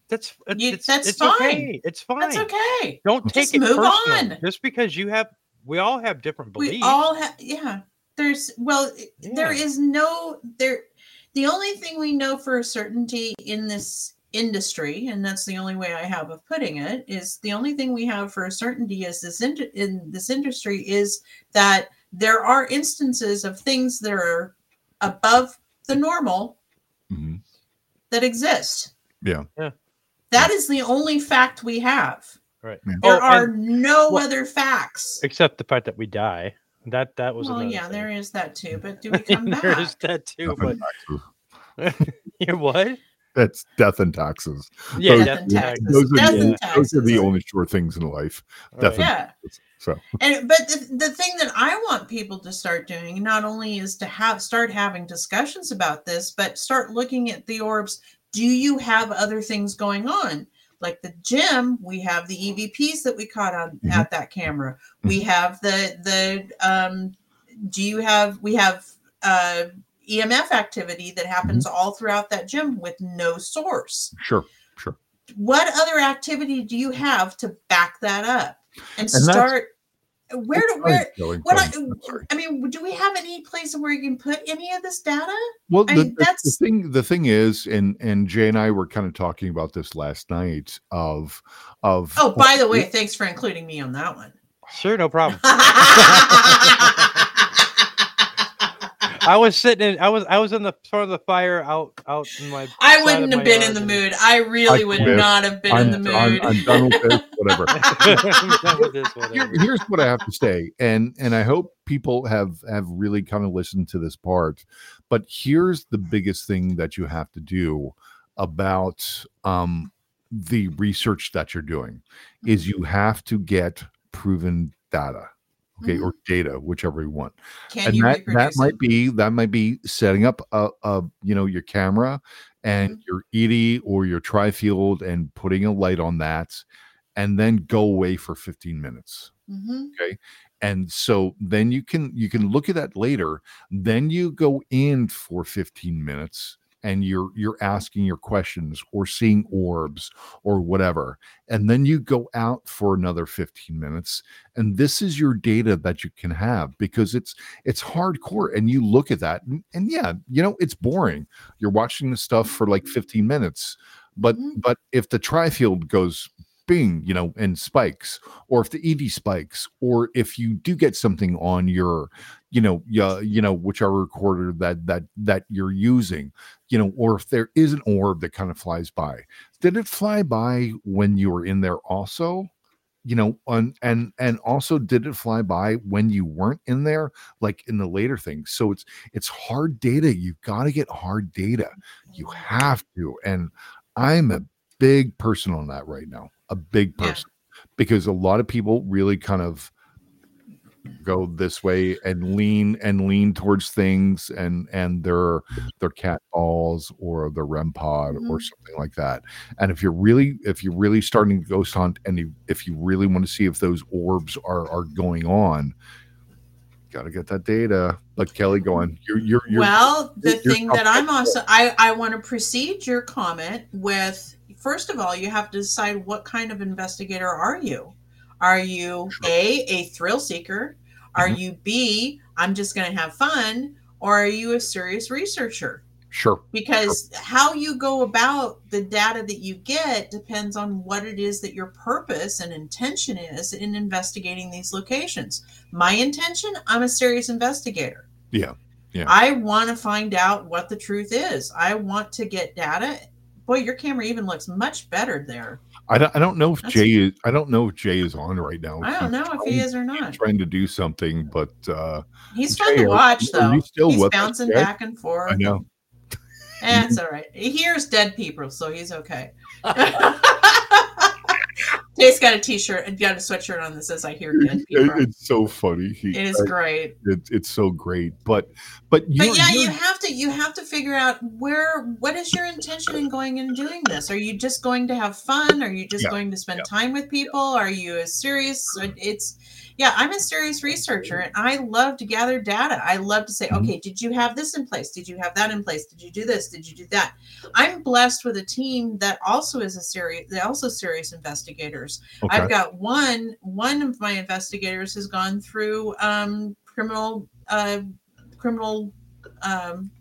that's it- You- it's, that's it's fine. okay it's fine That's okay. don't take Just it move personal on. just because you have we all have different beliefs We all have. Yeah. There's well, there Yeah. is no there. The only thing we know for a certainty in this industry, and that's the only way I have of putting it, is the only thing we have for a certainty is this in, in this industry is that there are instances of things that are above the normal Mhm. that exist. Yeah. Yeah. That is the only fact we have. right Yeah. There Oh, are no well, other facts. except the fact that we die that that was Well, another yeah, thing. there is that too. But do we come back? there is that too Death but and taxes. you what That's death and taxes. yeah Those- Death and taxes. Those are, Death the, and only- those are the only sure things in life. Right. Death and Yeah. taxes. So And but the, the thing that I want people to start doing not only is to have start having discussions about this, but start looking at the orbs. Do you have other things going on? Like the gym, we have the EVPs that we caught on Mhm. at that camera. We have the the um do you have we have uh EMF activity that happens all throughout that gym with no source. sure. Sure. What other activity do you have to back that up and, And start where do where what I, I'm sorry. I mean, do we have any place where you can put any of this data? Well, I the, mean, the- the thing. The thing is, and and Jay and I were kind of talking about this last night. Of of Oh, by the way, thanks for including me on that one. sure no problem I was sitting in. I was. I was in the front of the fire out. Out in my. I wouldn't have been in the mood. I really I would quit. not have been I'm, in the I'm, mood. I'm done with this. Whatever. I'm done with this. Here- here's what I have to say, and and I hope people have have really kind of listened to this part. But here's the biggest thing that you have to do about um, the research that you're doing is you have to get proven data, okay, or data, whichever you want. Can and you that, that might be that might be setting up a, a you know your camera and Mhm. your ED or your tri-field and putting a light on that and then go away for 15 minutes Mhm. and so then you can you can look at that later. Then you go in for 15 minutes and you're you're asking your questions or seeing orbs or whatever and then you go out for another 15 minutes and this is your data that you can have because it's it's hardcore and you look at that and, and yeah you know it's boring you're watching the stuff for like 15 minutes but Mhm. but if the tri-field goes bing you know and spikes or if the ed spikes or if you do get something on your you know yeah uh, you know whichever recorder that that that you're using you know or if there is an orb that kind of flies by. Did it fly by when you were in there also? You know on and and also did it fly by when you weren't in there like in the later things? So it's it's hard data. You've got to get hard data. You have to and i'm a big person on that right now a big Yeah. person because a lot of people really kind of go this way and lean and lean towards things and and their their cat balls or their REM pod or Mhm. something like that. And if you're really if you're really starting to ghost hunt and you, if you really want to see if those orbs are are going on, got to get that data. But Kelly, go on. You're you're, you're well, the you're thing that I'm also I I want to precede your comment with first of all, you have to decide what kind of investigator are you? Are you A a thrill seeker? Are Mhm. you B I'm just going to have fun or are you a serious researcher? sure. because how you go about the data that you get depends on what it is that your purpose and intention is in investigating these locations. My intention, I'm a serious investigator. Yeah, yeah. I want to find out what the truth is. I want to get data. Boy, your camera even looks much better there. I don't I don't know if That's- Jay is I don't know if Jay is on right now. I don't know if he is or not. trying to do something, but uh He's Jay, fun to watch, are though. you still He's with us, bouncing back and forth. I know. It's all right. He hears dead people, so he's okay. Jay's got a t-shirt and got a sweatshirt on that says "I hear dead people." it's so funny. He, It is great. it- it's so great. But but you But yeah, you have to you have to figure out where what is your intention in going and doing this? Are you just going to have fun? Are you just Yeah, going to spend yeah. time with people? Are you a serious? It's yeah, I'm a serious researcher and I love to gather data. I love to say, Mhm. okay, did you have this in place? Did you have that in place? Did you do this? Did you do that? I'm blessed with a team that also is a serious, they're also serious investigators. okay. I've got one. One of my investigators has gone through um, criminal, uh, criminal. Um,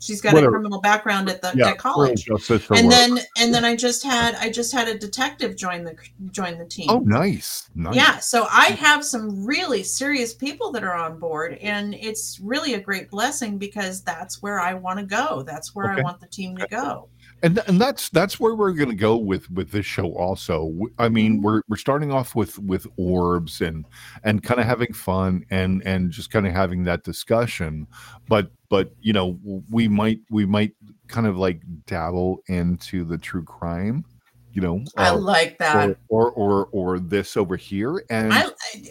she's got Whatever. a criminal background at the yeah, at college, criminal justice or and whatever. then and then I just had I just had a detective join the join the team. oh nice. Nice. Yeah, so I have some really serious people that are on board, and it's really a great blessing because that's where I want to go. That's where Okay. I want the team to go. And th- and that's that's where we're going to go with with this show also. I mean Mhm. we're we're starting off with with orbs and and kind of having fun and and just kind of having that discussion. But but you know we might we might kind of like dabble into the true crime you know I uh, like that. or, or or or this over here and I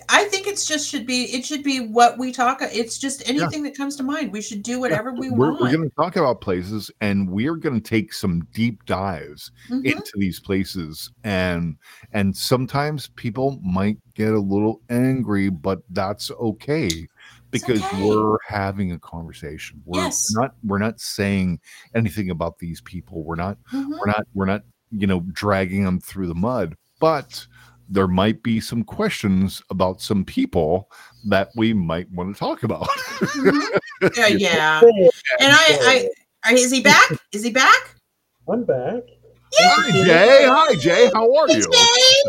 I think it's just should be it should be what we talk. It's just anything that comes to mind. We should do whatever we we're, want. we're going to talk about places and we're going to take some deep dives Mhm. into these places and and sometimes people might get a little angry but that's okay because okay. we're having a conversation we're Yes. not we're not saying anything about these people we're not Mhm. we're not we're not you know dragging them through the mud but there might be some questions about some people that we might want to talk about Mhm. yeah, yeah. And I, I, is he back? Is he back? I'm back. hi jay hi jay how are Hey, you Jay!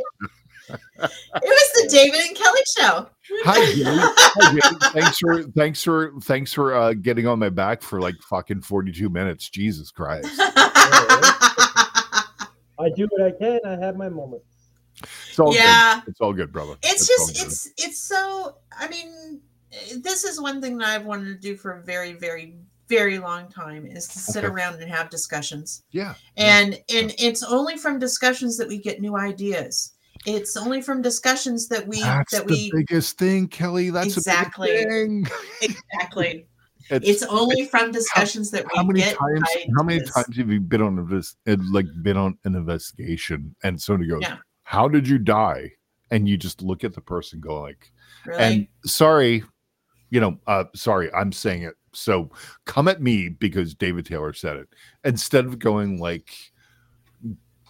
it was the David and Kelly show. Hi, Jay. Hi, Jay. Thanks for thanks for thanks for uh, getting on my back for like fucking forty two minutes. Jesus Christ. I do what I can. I have my moments. It's all Yeah. good. It's all good, brother. it's all just it's it's so i mean this is one thing that i've wanted to do for a very very very long time is to sit Okay. around and have discussions yeah. and and it's only from discussions that we get new ideas it's only from discussions that we That's that the we biggest thing, Kelly. That's Exactly. the biggest thing. exactly It's, it's only from discussions that we how many get times how many ideas. times have you been on this like been on an investigation and somebody goes, Yeah. How did you die? And you just look at the person go like Really? And sorry, you know, uh, sorry, I'm saying it. So come at me because David Taylor said it. Instead of going like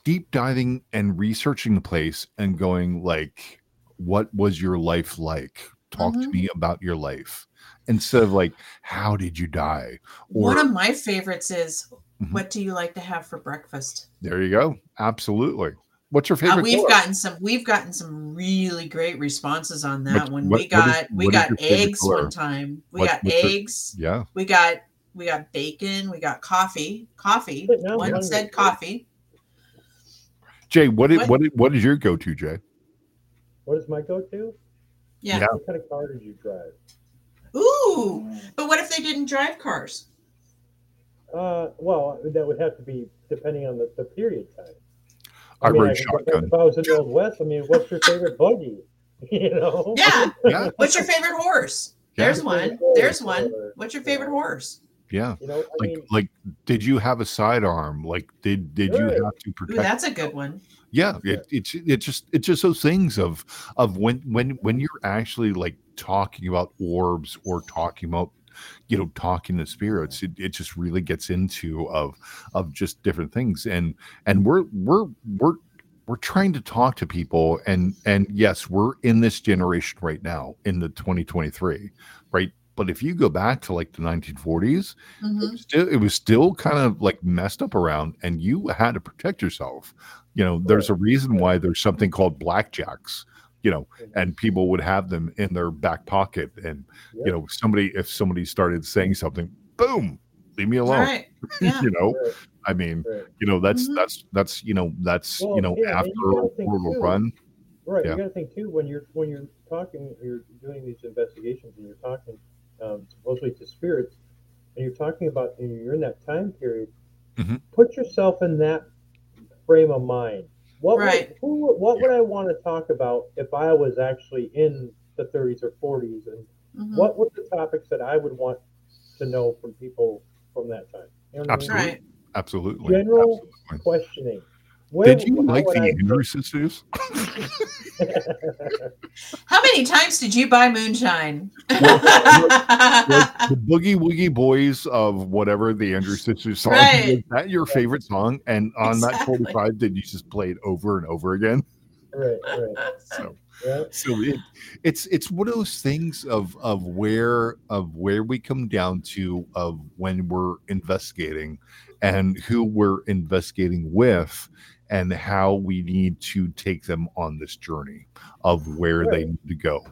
deep diving and researching the place and going like, what was your life like? Talk to Mhm. me about your life. Instead of like, how did you die? One of my favorites is Mhm. what do you like to have for breakfast? there you go. Absolutely. What's your Uh, favorite? we've color? gotten some we've gotten some really great responses on that What- when what- we what is- got we got eggs color? one time. We What- got what's your- eggs. yeah. We got we got bacon. We got coffee. Coffee. Wait, One hungry. said coffee. Jay, what is, What- what is, what is your go-to, Jay? What is my go-to? Yeah. Yeah. What kind of car did you drive? Ooh. But what if they didn't drive cars? Uh, well, that would have to be depending on the, the period time. I, mean, rode could- shotgun. If I was in the Old West, I mean, what's your favorite buggy? You know? Yeah. Yeah, What's your favorite horse? Yeah. There's one. Horse There's one. or- What's your favorite horse? yeah. You know, I Like, mean, like, did you have a sidearm? Like, did did you have to Ooh, protect? that's a good one. Yeah, it, it's it's just it's just those things of of when when when you're actually like talking about orbs or talking about you know talking to spirits it, it just really gets into of of just different things. And and we're we're we're we're trying to talk to people and and yes we're in this generation right now in the 2023 right but if you go back to like the 1940s Mhm. it was still it was still kind of like messed up around and you had to protect yourself you know there's a reason why there's something called blackjacks you know and people would have them in their back pocket and you know somebody if somebody started saying something boom leave me alone right. Yeah. you know Right. i mean right, you know that's Mhm. that's that's you know that's you know yeah, after a gotta portal too, run right. Yeah. You got to think too when you're when you're talking, you're doing these investigations, and you're talking um, supposedly to spirits, and you're talking about, and you're in that time period. Mhm. Put yourself in that frame of mind. What Right. would, who, would- what would I want to talk about if I was actually in the 30s or 40s, and Mhm. what were the topics that I would want to know from people from that time? You know what I mean? Absolutely. Right. absolutely General absolutely. questioning. Did you like the I- Andrews Sisters How many times did you buy moonshine? like the boogie woogie boys of whatever the Andrews Sisters song Right. was that your favorite song and on that 45 did you just play it over and over again right, right. so Yeah. so it, it's it's one of those things of of where of where we come down to of when we're investigating and who we're investigating with and how we need to take them on this journey of where they need to go.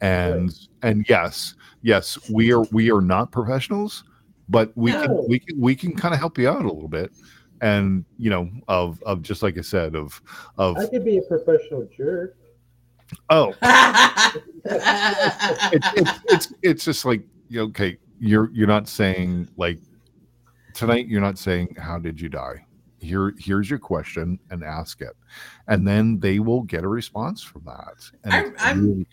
And and yes yes we are we are not professionals but we No. can we can we can kind of help you out a little bit and you know of of just like i said of of I could be a professional jerk. oh. It's, it's it's it's just like okay you're you're not saying like tonight you're not saying how did you die here here's your question and ask it and then they will get a response from that and I'm- it's I'm- really-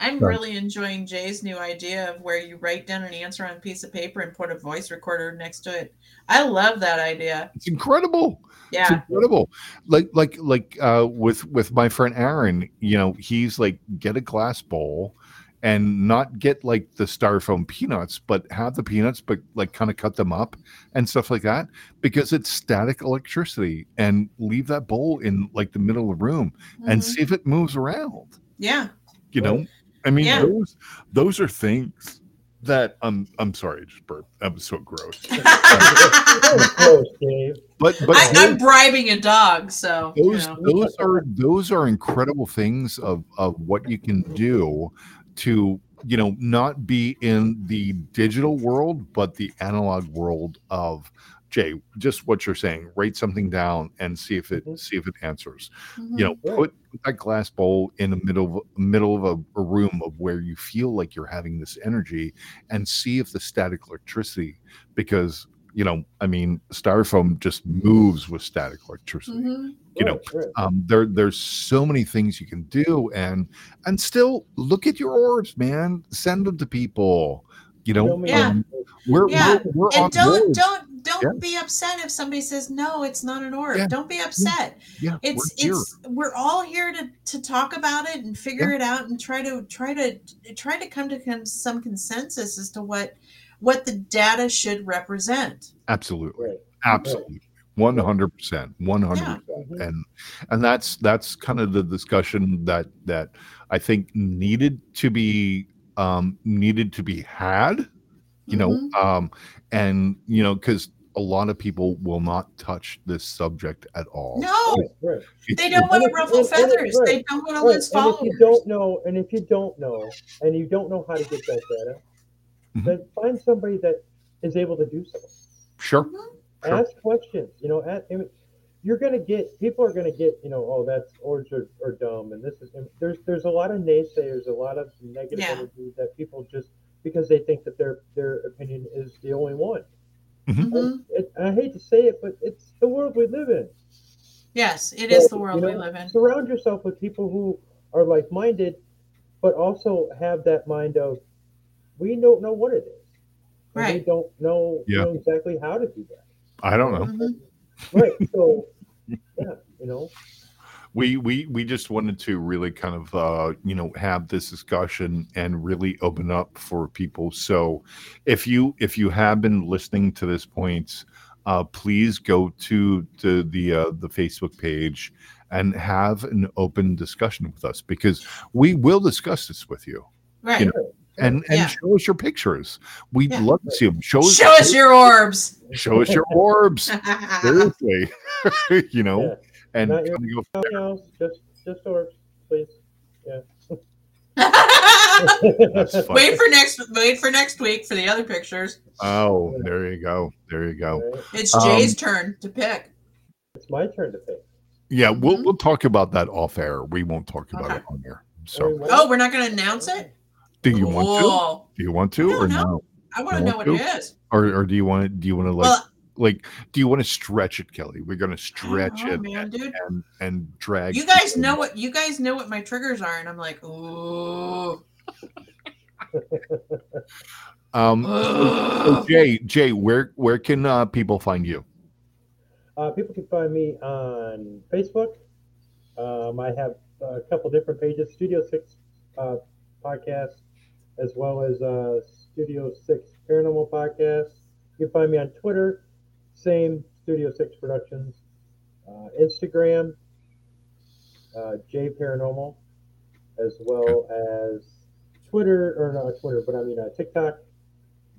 I'm really enjoying Jay's new idea of where you write down an answer on a piece of paper and put a voice recorder next to it. I love that idea. it's incredible it's Yeah. incredible like like like uh with with my friend aaron you know he's like get a glass bowl and not get like the styrofoam peanuts but have the peanuts but like kind of cut them up and stuff like that because it's static electricity and leave that bowl in like the middle of the room and Mhm. see if it moves around Yeah. you know i mean Yeah. those those are things that i'm i'm sorry I just burped that was so gross That was close, Dave. but but I, I'm bribing a dog, so you those know. those are those are incredible things of of what you can do to you know not be in the digital world but the analog world of jay just what you're saying write something down and see if it Mhm. see if it answers Mhm. you know put, put that glass bowl in the middle of middle of a, a room of where you feel like you're having this energy and see if the static electricity because you know i mean styrofoam just moves with static electricity Mhm. You know Right, right. um there there's so many things you can do and and still look at your orbs man send them to people You know, Yeah. um, we're, Yeah. we're, we're on and don't board. don't don't Yeah. be upset if somebody says no it's not an orb Yeah. don't be upset yeah, it's we're here. it's we're all here to to talk about it and figure it out and try to try to try to come to con- some consensus as to what what the data should represent absolutely, Right. absolutely, one hundred percent, one hundred Yeah. percent, Mhm. and and that's that's kind of the discussion that that I think needed to be um needed to be had you know Mhm. um and you know because a lot of people will not touch this subject at all no Right. They don't want to And- ruffle and- and- feathers they don't want to Right. lose And if you don't know, and if you don't know, and you don't know how to get that data, Mhm. then find somebody that is able to do so. sure Sure. Ask questions. You know, ask, I mean, you're gonna get people are gonna get you know, oh, that's orbs are, are dumb, and this is and there's there's a lot of naysayers, a lot of negative Yeah. energy that people just because they think that their their opinion is the only one. Mhm. It, I hate to say it, but it's the world we live in. yes it is So, the world you we live in Surround yourself with people who are like minded, but also have that mind of we don't know what it is. And We don't know, Yeah. know exactly how to do that. I don't know Mhm. Right. So yeah, you know. we we we just wanted to really kind of uh you know have this discussion and really open up for people so if you if you have been listening to this point uh please go to to the uh the facebook page and have an open discussion with us because we will discuss this with you right You know, and and Yeah. show us your pictures we'd Yeah. love to see them show us show us your orbs show us your orbs seriously you know Yeah. and Not your- kinda go Nothing else, just just orbs, please. Yeah. Wait for next wait for next week for the other pictures Oh, there you go. There you go. Right? it's Um, jay's turn to pick It's my turn to pick. Yeah, we'll Mhm. we'll talk about that off air. We won't talk about Okay. it on air. So, oh we're not going to announce it do you want to? Do you want to, I or know. no? i want to know what to? it is Or or do you want to? Do you want to like well like? Do you want to stretch it, Kelly? We're gonna stretch don't it man, and, dude. and and drag. you guys know what you guys know what my triggers are and i'm like ooh Um. So, so Jay, Jay, where where can uh, people find you? Uh, people can find me on Facebook. Um, I have a couple different pages, Studio Six uh, podcast, as well as uh, Studio Six Paranormal podcast. You can find me on Twitter, same Studio Six Productions, uh, Instagram, uh, J Paranormal, as well as Twitter or not Twitter, but I mean uh, TikTok,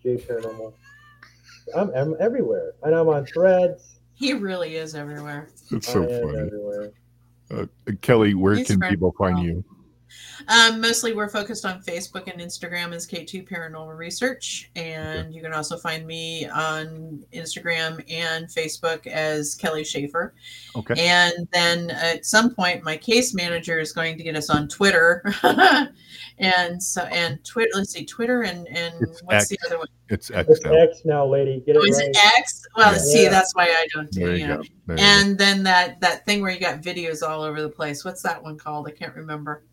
J Paranormal. I'm, I'm everywhere, and I'm on Threads. he really is everywhere It's so funny. everywhere. Uh, Kelly, where He's can people find well. you? Um, mostly we're focused on Facebook and Instagram as K2 Paranormal Research. And you can also find me on Instagram and Facebook as Kelly Shaffer. Okay. And then at some point, my case manager is going to get us on Twitter. and so, and Twitter, let's see, Twitter and, and It's what's X. the other one? It's X It's now. X now, lady. Get it Oh, is right. it X? Well, Yeah. see, that's why I don't do it. Yeah. There you go. And then that that thing where you got videos all over the place. What's that one called? I can't remember.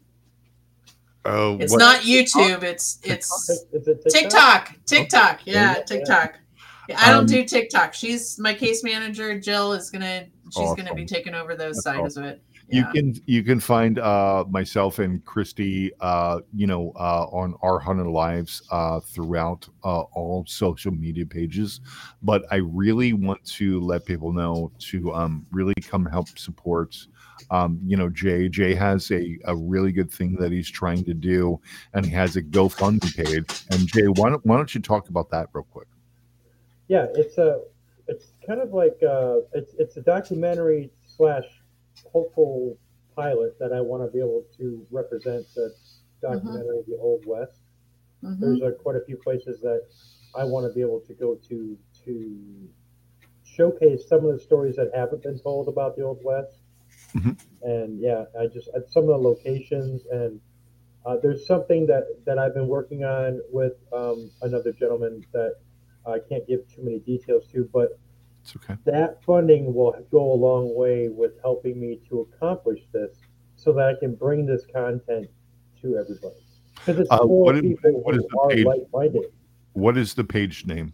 Oh, It's what- not YouTube. It's it's TikTok? TikTok. TikTok. There Yeah. TikTok. Yeah, I don't Um, do TikTok. She's my case manager. Jill is gonna. She's gonna be taking over those That's sides of it. you can you can find uh myself and christy uh you know uh on our hundred lives uh throughout uh all social media pages but i really want to let people know to um really come help support um you know jay jay has a a really good thing that he's trying to do and he has a gofundme page and jay why don't why don't you talk about that real quick Yeah, it's a, it's kind of like uh, it's it's a documentary slash hopeful pilot that I want to be able to represent the documentary of the Old West. Mhm. There's uh, quite a few places that I want to be able to go to to showcase some of the stories that haven't been told about the Old West. Mhm. And yeah, I just at some of the locations and uh, there's something that that I've been working on with um, another gentleman that I can't give too many details to, but it's okay that funding will go a long way with helping me to accomplish this so that I can bring this content to everybody. Because it's Uh, for what is- people what is who the are page? like minded. What is the page name?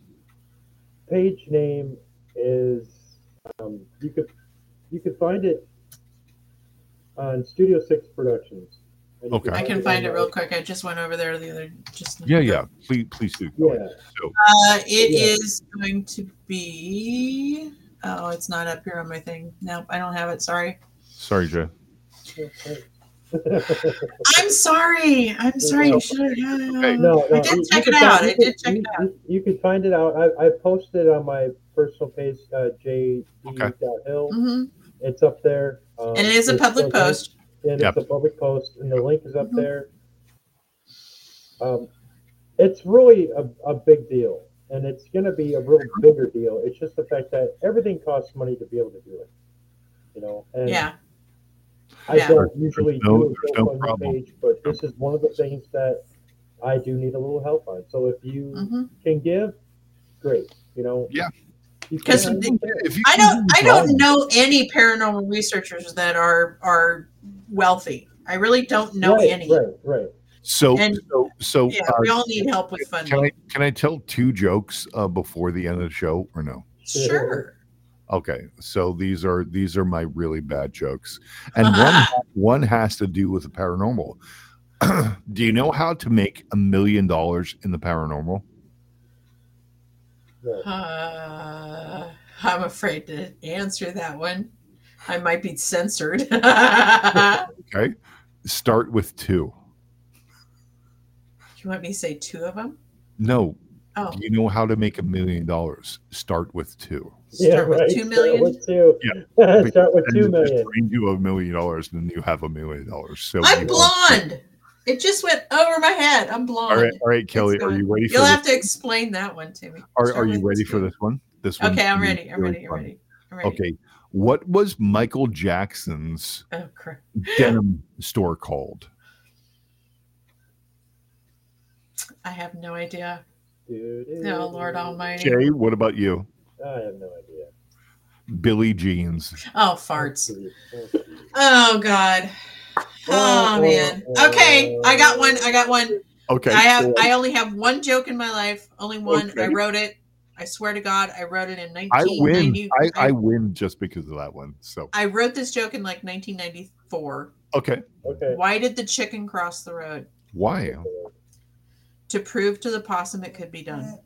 Page name is um, you could you could find it on Studio Six Productions. Okay. I can find it real quick. I just went over there the other just Yeah, yeah. Please, please do. Yeah. ahead. So, Uh, it Yeah. is going to be. Oh, it's not up here on my thing. Nope, I don't have it. Sorry. sorry, Jay. I'm sorry. I'm sorry. You should have. Okay. no, no, I did you- check you it can out. find- I did check you, it out. You, you can find it out. I, I posted on my personal page, uh, jd Okay. Hill. hmm It's up there. Um, And it is a public the link- post. And Yep. it's a public post, and the link is up Mhm. there. Um, it's really a, a big deal, and it's going to be a real bigger deal. It's just the fact that everything costs money to be able to do it. You know, and Yeah. I yeah. don't usually no- do a there's no GoFundMe page, but this is one of the things that I do need a little help on. So if you hmm can give, great. You know, Yeah. You 'Cause can- I don't. I don't know any paranormal researchers that are are wealthy. I really don't know right, any. Right, right. So, And- so, so, Yeah, uh, we all need help with funding. can. I can I tell two jokes uh, before the end of the show or no? Sure. Okay, so these are these are my really bad jokes, and one one has to do with the paranormal. do you know how to make a million dollars in the paranormal? Right. Uh, I'm afraid to answer that one. I might be censored. Okay, start with two. you want me to say two of them? No, Oh, you know how to make a million dollars? Start with two. start with right. two Start with two. Yeah. Start with And two it just million. brings you a million dollars, and then you have a million dollars. So I'm you- blonde. It just went over my head. I'm All blonde. right, all right, Kelly, are you ready for You'll this? have to explain that one to me. Are, Start are you ready for this one? This one. Okay, I'm ready. I'm ready. I'm ready. I'm ready. Okay, what was Michael Jackson's Oh denim store called? I have no idea. Dude, Oh Lord Almighty. Jay, what about you? I have no idea. Billy Jeans. Oh farts. Oh God. Oh, oh man. Okay, I got one. I got one. Okay. I have. so I only have one joke in my life. Only one. I wrote it. I swear to God, I wrote it in I win. 1990. I, I win just because of that one. So I wrote this joke in like 1994. okay. Okay. Why did the chicken cross the road? Why? To prove to the possum it could be done.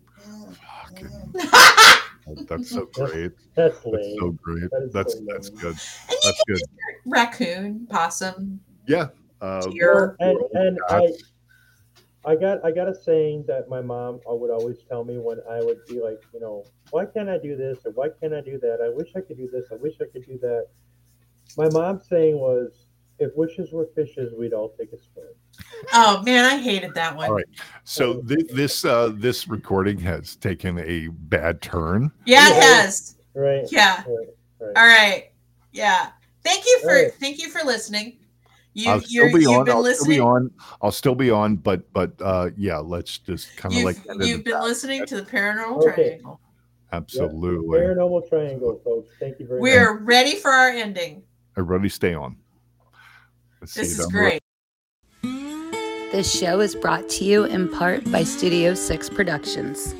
Fucking- and that's so great. That's That's so great. That is That's so that's good. you That's good. raccoon, possum, Yeah. Uh, deer. and and I, I got I got a saying that my mom would always tell me when I would be like, you know, why can't I do this or why can't I do that? I wish I could do this. I wish I could do that. My mom's saying was, if wishes were fishes, we'd all take a swim. Oh man, I hated that one. All right. So th- this uh, this recording has taken a bad turn. Yeah, it Yeah. has. Right. Yeah. Right. right. All right. Yeah. Thank you for All right. thank you for listening. You I'll you're, still be you've on. been I'll still be on. I'll still be on. But but uh, yeah, let's just kind of like you've been that. listening to the Paranormal Okay. Triangle. Absolutely. Paranormal triangle, folks. Thank you very much. We're ready for our ending. Everybody, stay on. Let's see This you is down the road. great. This show is brought to you in part by Studio 6 Productions.